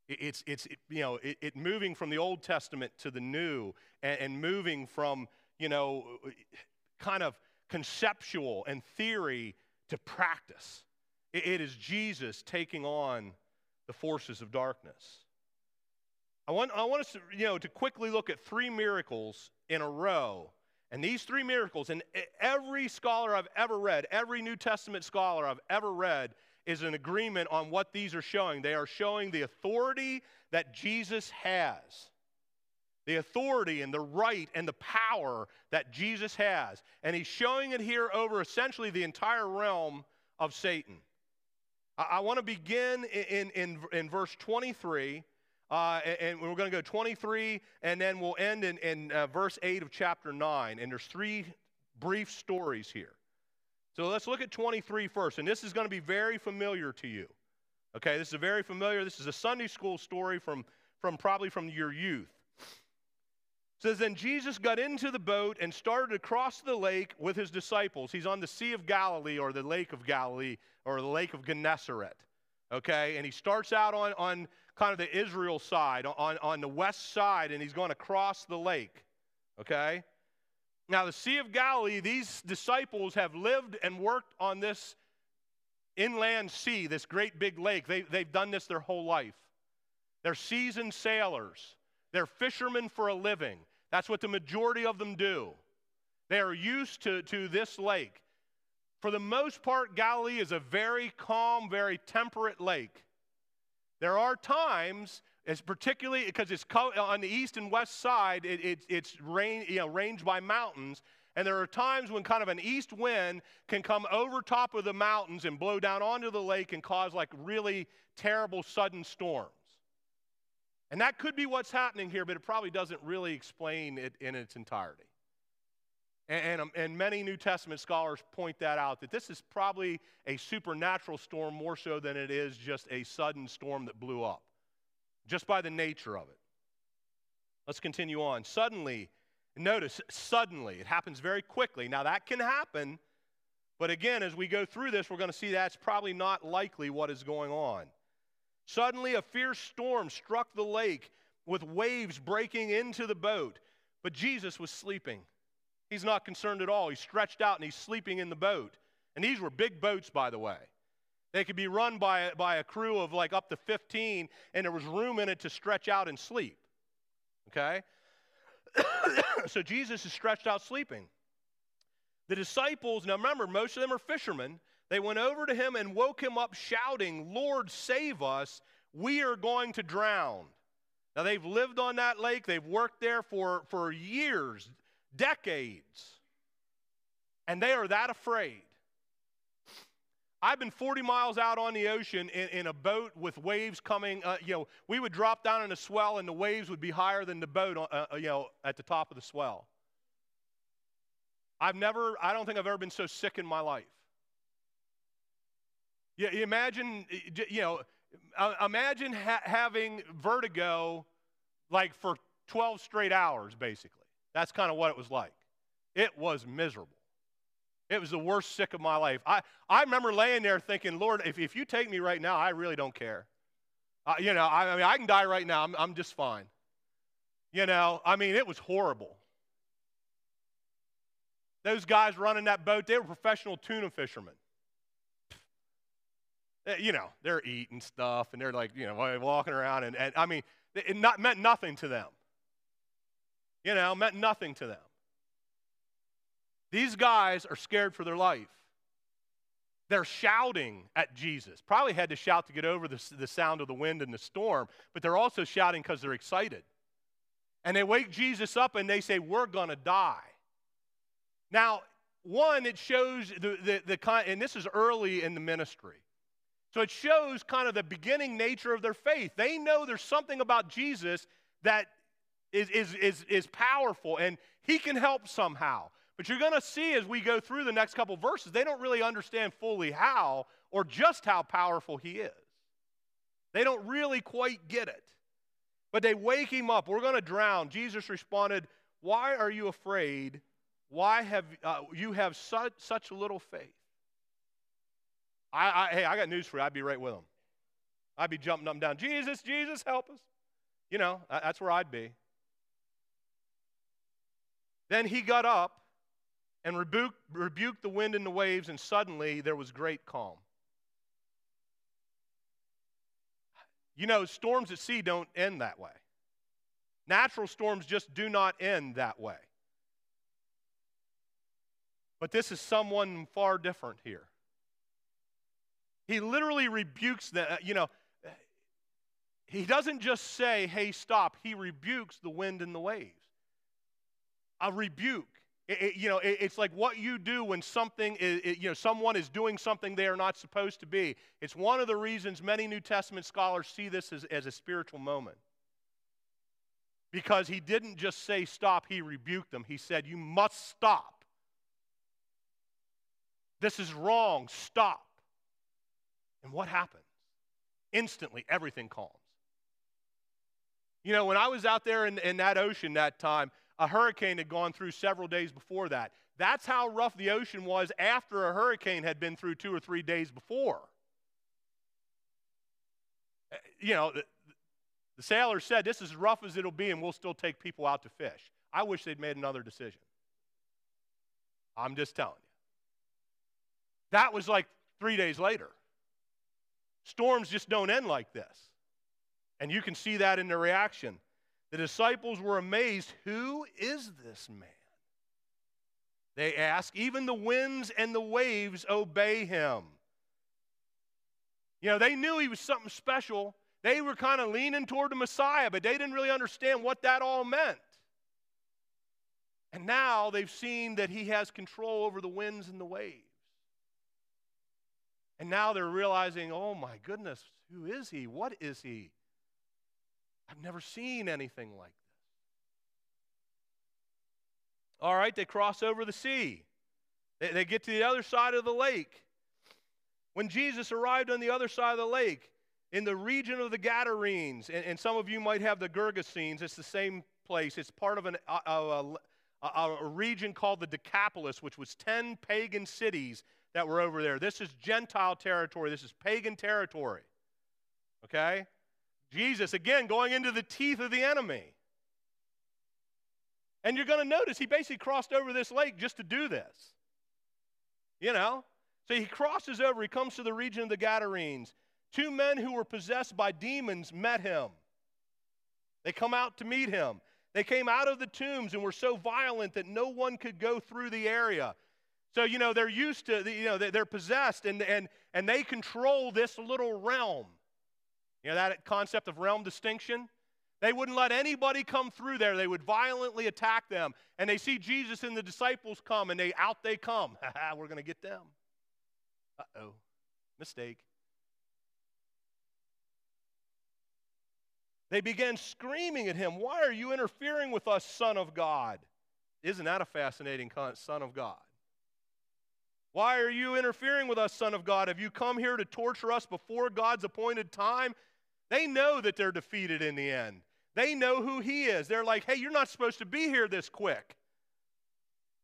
It's, it's it, you know, it, it, moving from the Old Testament to the New and, and moving from you know, kind of conceptual and theory to practice. It is Jesus taking on the forces of darkness. I want, I want us to, you know, to quickly look at three miracles in a row. And these three miracles, and every scholar I've ever read, every New Testament scholar I've ever read, is an agreement on what these are showing. They are showing the authority that Jesus has the authority and the right and the power that Jesus has. And he's showing it here over essentially the entire realm of Satan. I, I want to begin in, in, in, verse 23, uh, and, we're going to go 23, and then we'll end in, in uh, verse 8 of chapter 9. And there's three brief stories here. So let's look at 23 first, and this is going to be very familiar to you. Okay, this is a very familiar, this is a Sunday school story from, from probably from your youth. It says, Then Jesus got into the boat and started across the lake with his disciples. He's on the Sea of Galilee or the Lake of Galilee or the Lake of Gennesaret. Okay, and he starts out on, on kind of the Israel side, on, on the west side, and he's going to cross the lake. Okay? Now, the Sea of Galilee, these disciples have lived and worked on this inland sea, this great big lake. They, they've done this their whole life. They're seasoned sailors, they're fishermen for a living. That's what the majority of them do. They are used to, to this lake. For the most part, Galilee is a very calm, very temperate lake. There are times, particularly because it's on the east and west side, it, it, it's rain, you know, ranged by mountains. And there are times when kind of an east wind can come over top of the mountains and blow down onto the lake and cause like really terrible sudden storms. And that could be what's happening here, but it probably doesn't really explain it in its entirety. And, and, um, and, many New Testament scholars point that out that this is probably a supernatural storm more so than it is just a sudden storm that blew up, just by the nature of it. Let's continue on. Suddenly, notice, suddenly, it happens very quickly. Now, that can happen, but again, as we go through this, we're going to see that's probably not likely what is going on. Suddenly, a fierce storm struck the lake with waves breaking into the boat, but Jesus was sleeping. He's not concerned at all. He's stretched out and he's sleeping in the boat. And these were big boats, by the way. They could be run by, by a crew of like up to 15, and there was room in it to stretch out and sleep. Okay? so Jesus is stretched out sleeping. The disciples, now remember, most of them are fishermen. They went over to him and woke him up, shouting, Lord, save us. We are going to drown. Now, they've lived on that lake, they've worked there for, for years, decades, and they are that afraid. I've been 40 miles out on the ocean in, in a boat with waves coming. Uh, you know, we would drop down in a swell, and the waves would be higher than the boat, uh, uh you know, at the top of the swell. I've never, I don't think I've ever been so sick in my life. Yeah, imagine, you know, uh, imagine ha- having vertigo like for 12 straight hours, basically. That's kind of what it was like. It was miserable. It was the worst sick of my life. I, I remember laying there thinking, Lord, if, if you take me right now, I really don't care. Uh, you know, I, I, mean, I can die right now. I'm, I'm just fine. You know, I mean, it was horrible. Those guys running that boat, they were professional tuna fishermen. Eh, you know, they're eating stuff and they're like, you know, walking around. And, and I mean, it not, meant nothing to them. You know, meant nothing to them. These guys are scared for their life. They're shouting at Jesus. Probably had to shout to get over the, the sound of the wind and the storm, but they're also shouting because they're excited. And they wake Jesus up and they say, We're going to die. Now, one, it shows the, the, the, and this is early in the ministry. So it shows kind of the beginning nature of their faith. They know there's something about Jesus that is, is, is, is powerful and he can help somehow. But you're going to see as we go through the next couple verses, they don't really understand fully how or just how powerful he is. They don't really quite get it. But they wake him up. We're going to drown. Jesus responded, Why are you afraid? Why have uh, you have such, such little faith? I, I, hey, I got news for you. I'd be right with him. I'd be jumping up and down. Jesus, Jesus, help us. You know, that's where I'd be. Then he got up and rebuked, rebuked the wind and the waves, and suddenly there was great calm. You know, storms at sea don't end that way. Natural storms just do not end that way. But this is someone far different here. He literally rebukes the, uh, you know, he doesn't just say, hey, stop. He rebukes the wind and the waves. A rebuke It, it, you know, it, it's like what you do when something is, you know, someone is doing something they are not supposed to be. It's one of the reasons many New Testament scholars see this as, as a spiritual moment. Because he didn't just say stop, he rebuked them. He said, You must stop. This is wrong. Stop. And what happens? Instantly, everything calms. You know, when I was out there in, in that ocean that time, a hurricane had gone through several days before that. That's how rough the ocean was after a hurricane had been through two or three days before. Eh, you know, the, the sailor said, This is as rough as it'll be, and we'll still take people out to fish. I wish they'd made another decision. I'm just telling you. That was like three days later. Storms just don't end like this. And you can see that in the reaction. The disciples were amazed. Who is this man? They ask. Even the winds and the waves obey him. You know, they knew he was something special. They were kind of leaning toward the Messiah, but they didn't really understand what that all meant. And now they've seen that he has control over the winds and the waves. And now they're realizing, oh my goodness, who is he? What is he? I've never seen anything like this. All right, they cross over the sea. They, they get to the other side of the lake. When Jesus arrived on the other side of the lake, in the region of the Gadarenes, and, and some of you might have the Gergesenes, it's the same place. It's part of an, a, a, a, a region called the Decapolis, which was 10 pagan cities that were over there. This is Gentile territory, this is pagan territory. Okay? Jesus, again, going into the teeth of the enemy. And you're going to notice he basically crossed over this lake just to do this. You know? So he crosses over, he comes to the region of the Gadarenes. Two men who were possessed by demons met him. They come out to meet him. They came out of the tombs and were so violent that no one could go through the area. So, you know, they're used to, you know, they're possessed and, and, and they control this little realm. You know that concept of realm distinction? They wouldn't let anybody come through there. They would violently attack them. And they see Jesus and the disciples come, and they out they come. We're going to get them. Uh oh. Mistake. They began screaming at him, Why are you interfering with us, Son of God? Isn't that a fascinating con- Son of God? Why are you interfering with us, Son of God? Have you come here to torture us before God's appointed time? They know that they're defeated in the end. They know who He is. They're like, hey, you're not supposed to be here this quick.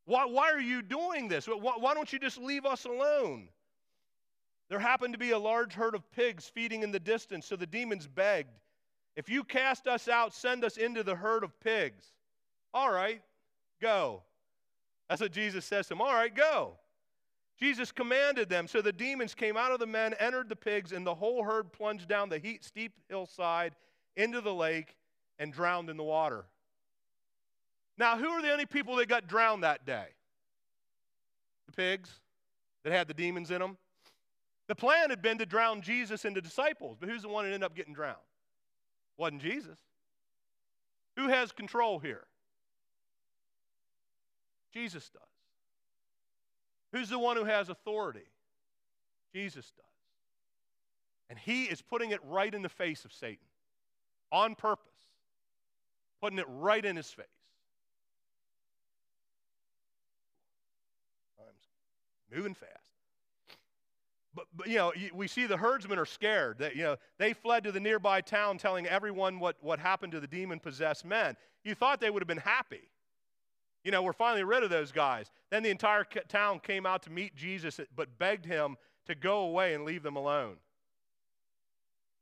Why, why are you doing this? Why, why don't you just leave us alone? There happened to be a large herd of pigs feeding in the distance, so the demons begged, If you cast us out, send us into the herd of pigs. All right, go. That's what Jesus says to them. All right, go. Jesus commanded them. So the demons came out of the men, entered the pigs, and the whole herd plunged down the heat, steep hillside into the lake and drowned in the water. Now, who are the only people that got drowned that day? The pigs that had the demons in them. The plan had been to drown Jesus and the disciples, but who's the one that ended up getting drowned? Wasn't Jesus. Who has control here? Jesus does. Who's the one who has authority? Jesus does. And he is putting it right in the face of Satan on purpose, putting it right in his face. I'm moving fast. But, but, you know, we see the herdsmen are scared. That, you know, they fled to the nearby town telling everyone what, what happened to the demon possessed men. You thought they would have been happy. You know, we're finally rid of those guys. Then the entire town came out to meet Jesus, but begged him to go away and leave them alone.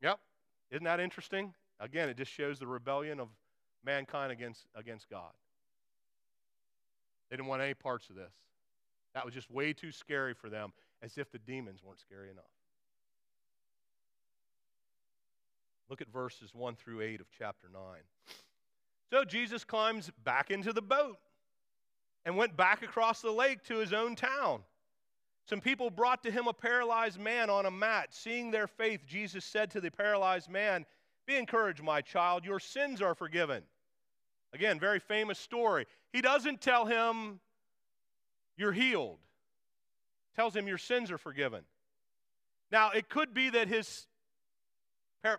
Yep. Isn't that interesting? Again, it just shows the rebellion of mankind against, against God. They didn't want any parts of this. That was just way too scary for them, as if the demons weren't scary enough. Look at verses 1 through 8 of chapter 9. So Jesus climbs back into the boat and went back across the lake to his own town. Some people brought to him a paralyzed man on a mat. Seeing their faith, Jesus said to the paralyzed man, Be encouraged, my child, your sins are forgiven. Again, very famous story. He doesn't tell him You're healed. Tells him your sins are forgiven. Now, it could be that his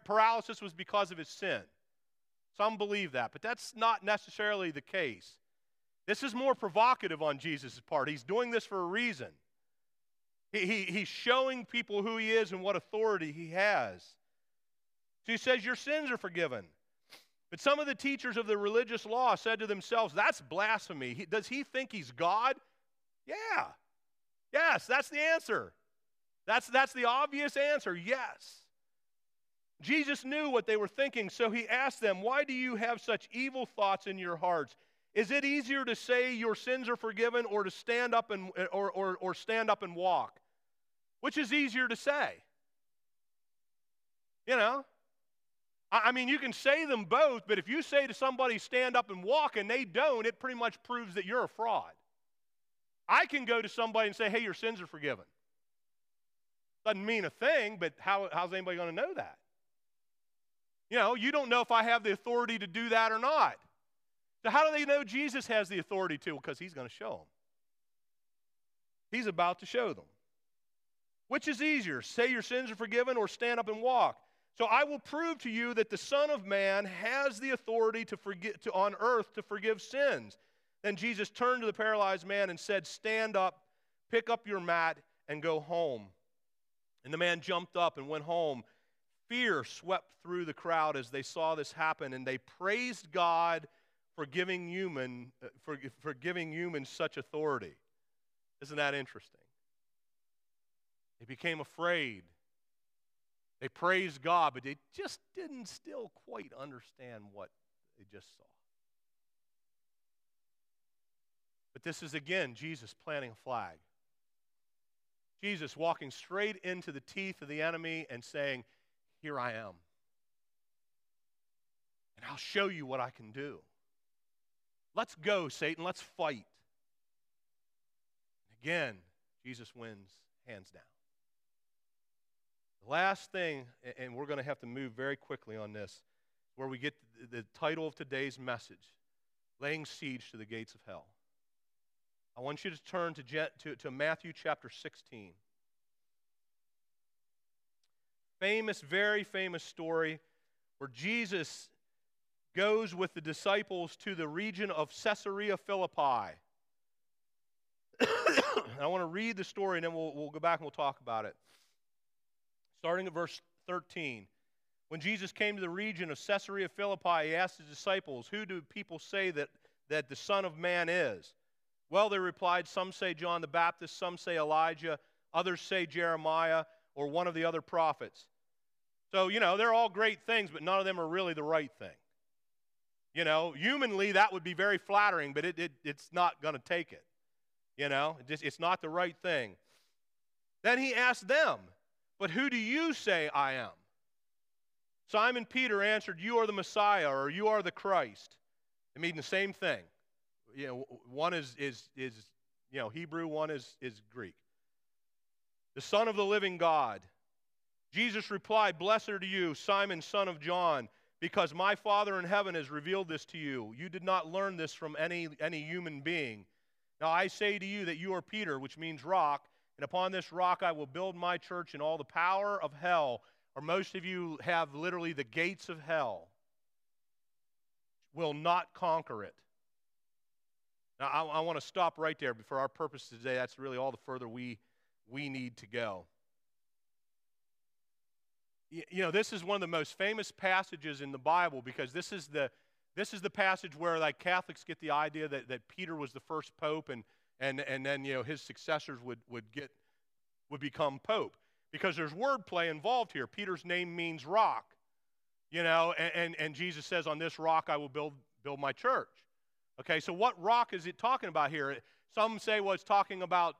paralysis was because of his sin. Some believe that, but that's not necessarily the case. This is more provocative on Jesus' part. He's doing this for a reason. He, he, he's showing people who he is and what authority he has. So he says, Your sins are forgiven. But some of the teachers of the religious law said to themselves, That's blasphemy. He, does he think he's God? Yeah. Yes, that's the answer. That's, that's the obvious answer. Yes. Jesus knew what they were thinking, so he asked them, Why do you have such evil thoughts in your hearts? Is it easier to say your sins are forgiven or to stand up and, or, or, or stand up and walk? Which is easier to say? You know? I mean, you can say them both, but if you say to somebody, stand up and walk, and they don't, it pretty much proves that you're a fraud. I can go to somebody and say, hey, your sins are forgiven. Doesn't mean a thing, but how, how's anybody going to know that? You know, you don't know if I have the authority to do that or not. So, how do they know Jesus has the authority to? Because he's going to show them. He's about to show them. Which is easier, say your sins are forgiven or stand up and walk? So I will prove to you that the Son of Man has the authority to forgive, to, on earth to forgive sins. Then Jesus turned to the paralyzed man and said, Stand up, pick up your mat, and go home. And the man jumped up and went home. Fear swept through the crowd as they saw this happen, and they praised God for giving human uh, for, for giving humans such authority. Isn't that interesting? They became afraid. They praised God, but they just didn't still quite understand what they just saw. But this is again Jesus planting a flag. Jesus walking straight into the teeth of the enemy and saying, Here I am. And I'll show you what I can do. Let's go, Satan. Let's fight. Again, Jesus wins hands down. The last thing, and we're going to have to move very quickly on this, where we get the title of today's message Laying Siege to the Gates of Hell. I want you to turn to, to, to Matthew chapter 16. Famous, very famous story where Jesus goes with the disciples to the region of Caesarea Philippi. I want to read the story and then we'll, we'll go back and we'll talk about it. Starting at verse 13. When Jesus came to the region of Caesarea Philippi, he asked his disciples, Who do people say that, that the Son of Man is? Well, they replied, Some say John the Baptist, some say Elijah, others say Jeremiah or one of the other prophets. So, you know, they're all great things, but none of them are really the right thing. You know, humanly, that would be very flattering, but it, it it's not going to take it. You know, it just, it's not the right thing. Then he asked them, But who do you say I am? Simon Peter answered, You are the Messiah, or you are the Christ. It means the same thing. You know, one is, is, is you know, Hebrew, one is, is Greek. The Son of the living God. Jesus replied, Blessed are you, Simon, son of John because my Father in heaven has revealed this to you. You did not learn this from any, any human being. Now I say to you that you are Peter, which means rock, and upon this rock I will build my church, and all the power of hell, or most of you have literally the gates of hell, will not conquer it. Now I, I want to stop right there. For our purpose today, that's really all the further we, we need to go you know, this is one of the most famous passages in the Bible because this is the, this is the passage where like Catholics get the idea that, that Peter was the first pope and, and, and then, you know, his successors would, would, get, would become pope. Because there's wordplay involved here. Peter's name means rock, you know, and, and, and Jesus says, on this rock I will build, build my church. Okay, so what rock is it talking about here? Some say, well, it's talking about,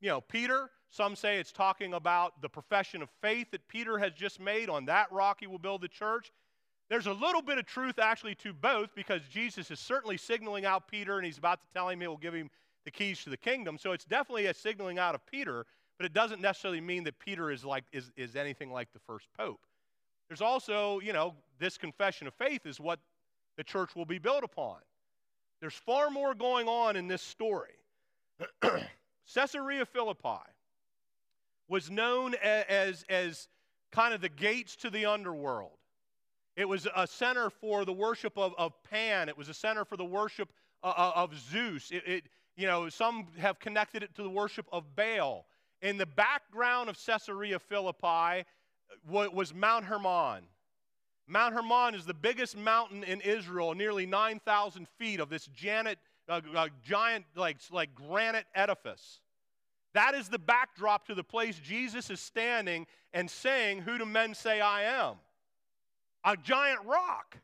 you know, Peter. Some say it's talking about the profession of faith that Peter has just made. On that rock he will build the church. There's a little bit of truth actually to both because Jesus is certainly signaling out Peter and he's about to tell him he will give him the keys to the kingdom. So it's definitely a signaling out of Peter, but it doesn't necessarily mean that Peter is like is, is anything like the first pope. There's also, you know, this confession of faith is what the church will be built upon. There's far more going on in this story. Caesarea Philippi was known as, as kind of the gates to the underworld. It was a center for the worship of, of Pan. It was a center for the worship of, uh, uh, of Zeus. It, it, you know, some have connected it to the worship of Baal. In the background of Caesarea Philippi was Mount Hermon. Mount Hermon is the biggest mountain in Israel, nearly 9,000 feet of this giant, uh, uh, giant like, like granite edifice. That is the backdrop to the place Jesus is standing and saying, Who do men say I am? A giant rock,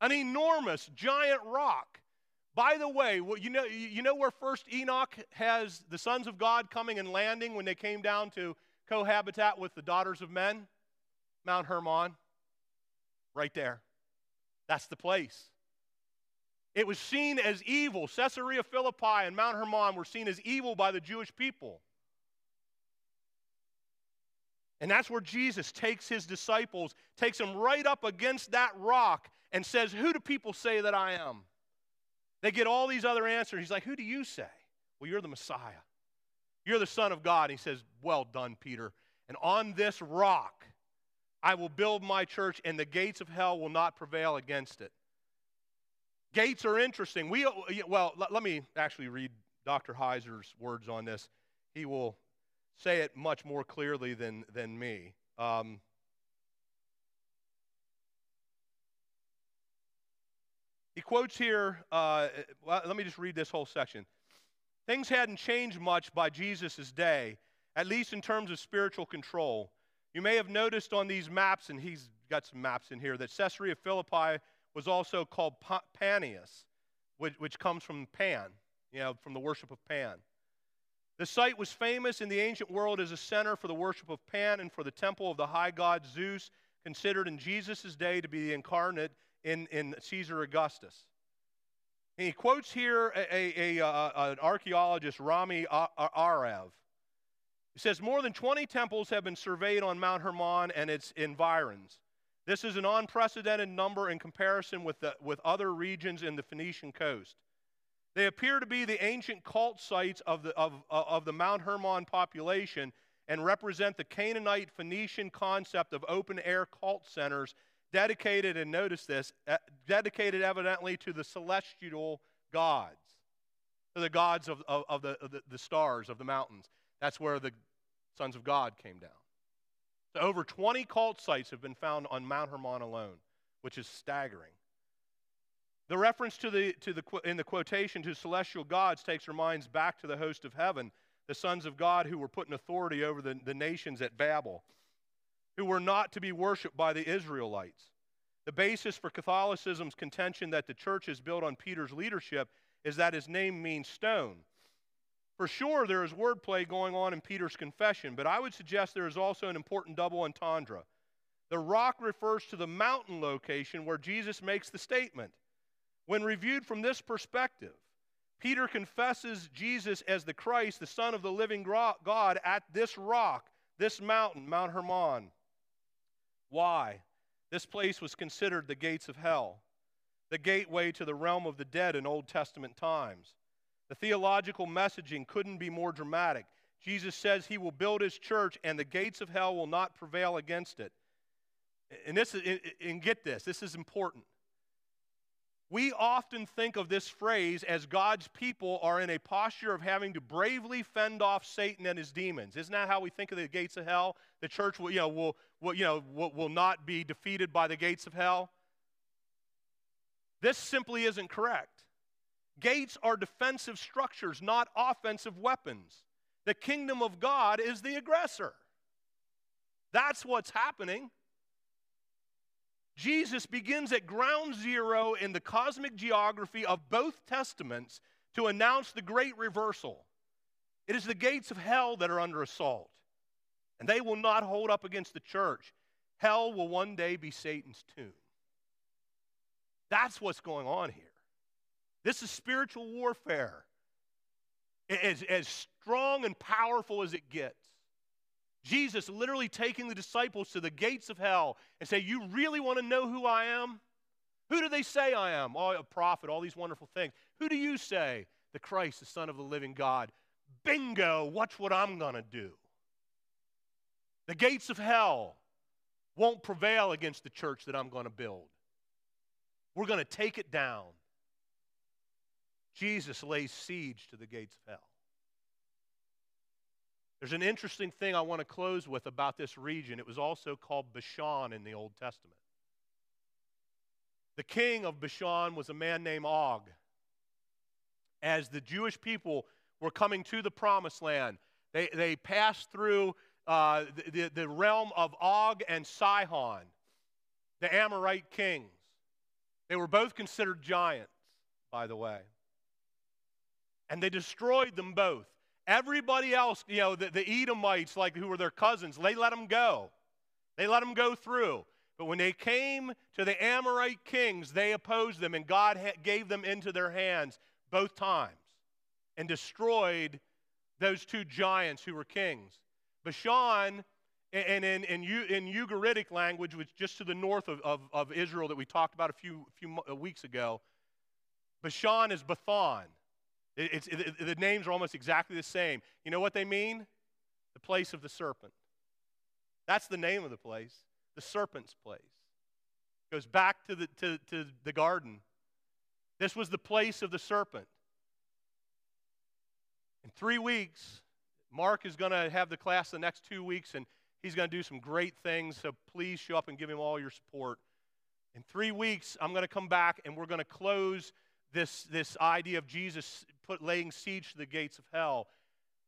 an enormous giant rock. By the way, you know, you know where first Enoch has the sons of God coming and landing when they came down to cohabitat with the daughters of men? Mount Hermon. Right there. That's the place. It was seen as evil. Caesarea Philippi and Mount Hermon were seen as evil by the Jewish people. And that's where Jesus takes his disciples, takes them right up against that rock, and says, Who do people say that I am? They get all these other answers. He's like, Who do you say? Well, you're the Messiah. You're the Son of God. He says, Well done, Peter. And on this rock, I will build my church, and the gates of hell will not prevail against it. Gates are interesting. We, well, let me actually read Dr. Heiser's words on this. He will say it much more clearly than, than me. Um, he quotes here, uh, well, let me just read this whole section. Things hadn't changed much by Jesus' day, at least in terms of spiritual control. You may have noticed on these maps, and he's got some maps in here, that Caesarea Philippi was also called Panias, which, which comes from Pan, you know, from the worship of Pan. The site was famous in the ancient world as a center for the worship of Pan and for the temple of the high god Zeus, considered in Jesus' day to be the incarnate in, in Caesar Augustus. And he quotes here a, a, a, uh, an archaeologist, Rami Arav. He says, More than 20 temples have been surveyed on Mount Hermon and its environs. This is an unprecedented number in comparison with, the, with other regions in the Phoenician coast. They appear to be the ancient cult sites of the, of, uh, of the Mount Hermon population and represent the Canaanite Phoenician concept of open air cult centers dedicated, and notice this, dedicated evidently to the celestial gods, to the gods of, of, of, the, of the, the stars of the mountains. That's where the sons of God came down. So over 20 cult sites have been found on Mount Hermon alone, which is staggering. The reference to the, to the, in the quotation to celestial gods takes our minds back to the host of heaven, the sons of God who were put in authority over the, the nations at Babel, who were not to be worshiped by the Israelites. The basis for Catholicism's contention that the church is built on Peter's leadership is that his name means stone. For sure, there is wordplay going on in Peter's confession, but I would suggest there is also an important double entendre. The rock refers to the mountain location where Jesus makes the statement. When reviewed from this perspective, Peter confesses Jesus as the Christ, the Son of the living God, at this rock, this mountain, Mount Hermon. Why? This place was considered the gates of hell, the gateway to the realm of the dead in Old Testament times. The theological messaging couldn't be more dramatic. Jesus says he will build his church and the gates of hell will not prevail against it. And this is, and get this, this is important. We often think of this phrase as God's people are in a posture of having to bravely fend off Satan and his demons. Isn't that how we think of the gates of hell? The church will, you know, will, will, you know, will, will not be defeated by the gates of hell. This simply isn't correct. Gates are defensive structures, not offensive weapons. The kingdom of God is the aggressor. That's what's happening. Jesus begins at ground zero in the cosmic geography of both testaments to announce the great reversal. It is the gates of hell that are under assault, and they will not hold up against the church. Hell will one day be Satan's tomb. That's what's going on here. This is spiritual warfare, as, as strong and powerful as it gets. Jesus literally taking the disciples to the gates of hell and say, You really want to know who I am? Who do they say I am? Oh, a prophet, all these wonderful things. Who do you say the Christ, the Son of the living God. Bingo, watch what I'm going to do. The gates of hell won't prevail against the church that I'm going to build. We're going to take it down. Jesus lays siege to the gates of hell. There's an interesting thing I want to close with about this region. It was also called Bashan in the Old Testament. The king of Bashan was a man named Og. As the Jewish people were coming to the promised land, they, they passed through uh, the, the, the realm of Og and Sihon, the Amorite kings. They were both considered giants, by the way. And they destroyed them both. Everybody else, you know, the, the Edomites, like who were their cousins, they let them go. They let them go through. But when they came to the Amorite kings, they opposed them, and God gave them into their hands both times and destroyed those two giants who were kings. Bashan, and in, in, in Ugaritic language, which just to the north of, of, of Israel that we talked about a few, few weeks ago, Bashan is Bathon. It, it, the names are almost exactly the same. You know what they mean? The place of the serpent. That's the name of the place, the serpent's place. It goes back to the, to, to the garden. This was the place of the serpent. In three weeks, Mark is going to have the class the next two weeks, and he's going to do some great things. So please show up and give him all your support. In three weeks, I'm going to come back and we're going to close this, this idea of Jesus put, laying siege to the gates of hell.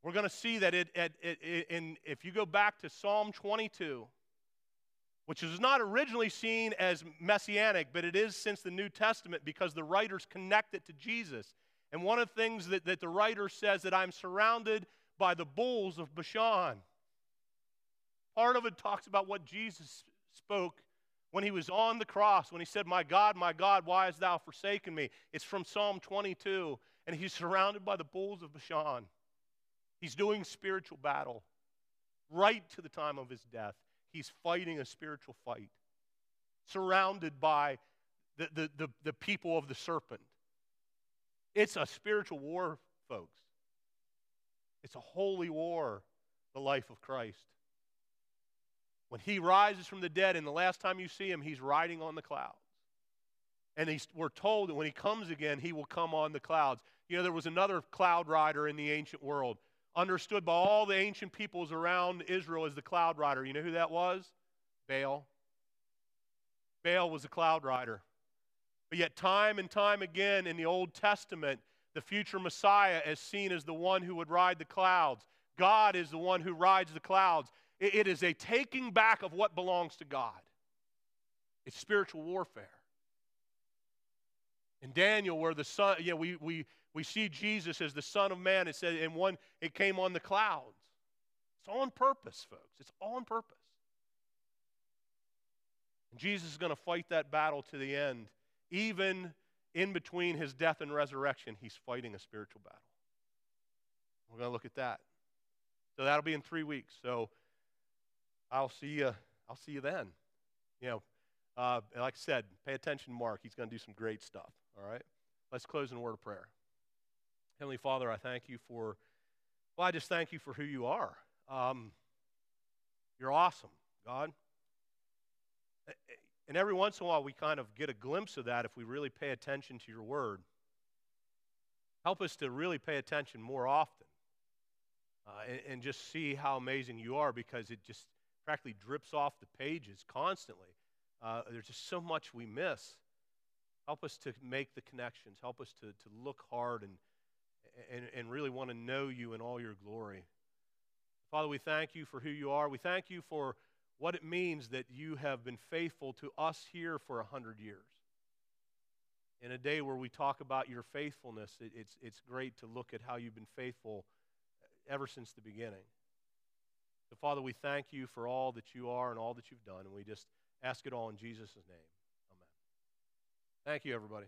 We're going to see that it, it, it, in, if you go back to Psalm 22, which is not originally seen as messianic, but it is since the New Testament because the writers connect it to Jesus. And one of the things that, that the writer says that I'm surrounded by the bulls of Bashan. Part of it talks about what Jesus spoke when he was on the cross, when he said, My God, my God, why hast thou forsaken me? It's from Psalm 22, and he's surrounded by the bulls of Bashan. He's doing spiritual battle right to the time of his death. He's fighting a spiritual fight, surrounded by the, the, the, the people of the serpent. It's a spiritual war, folks. It's a holy war, the life of Christ. When he rises from the dead, and the last time you see him, he's riding on the clouds. And he's, we're told that when he comes again, he will come on the clouds. You know, there was another cloud rider in the ancient world, understood by all the ancient peoples around Israel as the cloud rider. You know who that was? Baal. Baal was a cloud rider. But yet, time and time again in the Old Testament, the future Messiah is seen as the one who would ride the clouds. God is the one who rides the clouds. It is a taking back of what belongs to God, it's spiritual warfare. In Daniel, where the son, you know, we, we, we see Jesus as the Son of Man, it said, and one, it came on the clouds. It's on purpose, folks. It's all on purpose. And Jesus is going to fight that battle to the end, even in between his death and resurrection, he's fighting a spiritual battle. We're going to look at that. So that'll be in three weeks. So I'll see you. I'll see you then. You know, uh, like I said, pay attention Mark. He's going to do some great stuff. All right. Let's close in a word of prayer. Heavenly Father, I thank you for. Well, I just thank you for who you are. Um, you're awesome, God. And every once in a while, we kind of get a glimpse of that if we really pay attention to your word. Help us to really pay attention more often uh, and, and, just see how amazing you are because it just practically drips off the pages constantly. Uh, there's just so much we miss. Help us to make the connections. Help us to, to look hard and, and, and really want to know you in all your glory. Father, we thank you for who you are. We thank you for what it means that you have been faithful to us here for a hundred years. In a day where we talk about your faithfulness, it, it's, it's great to look at how you've been faithful ever since the beginning. So, Father, we thank you for all that you are and all that you've done, and we just ask it all in Jesus' name. Amen. Thank you, everybody.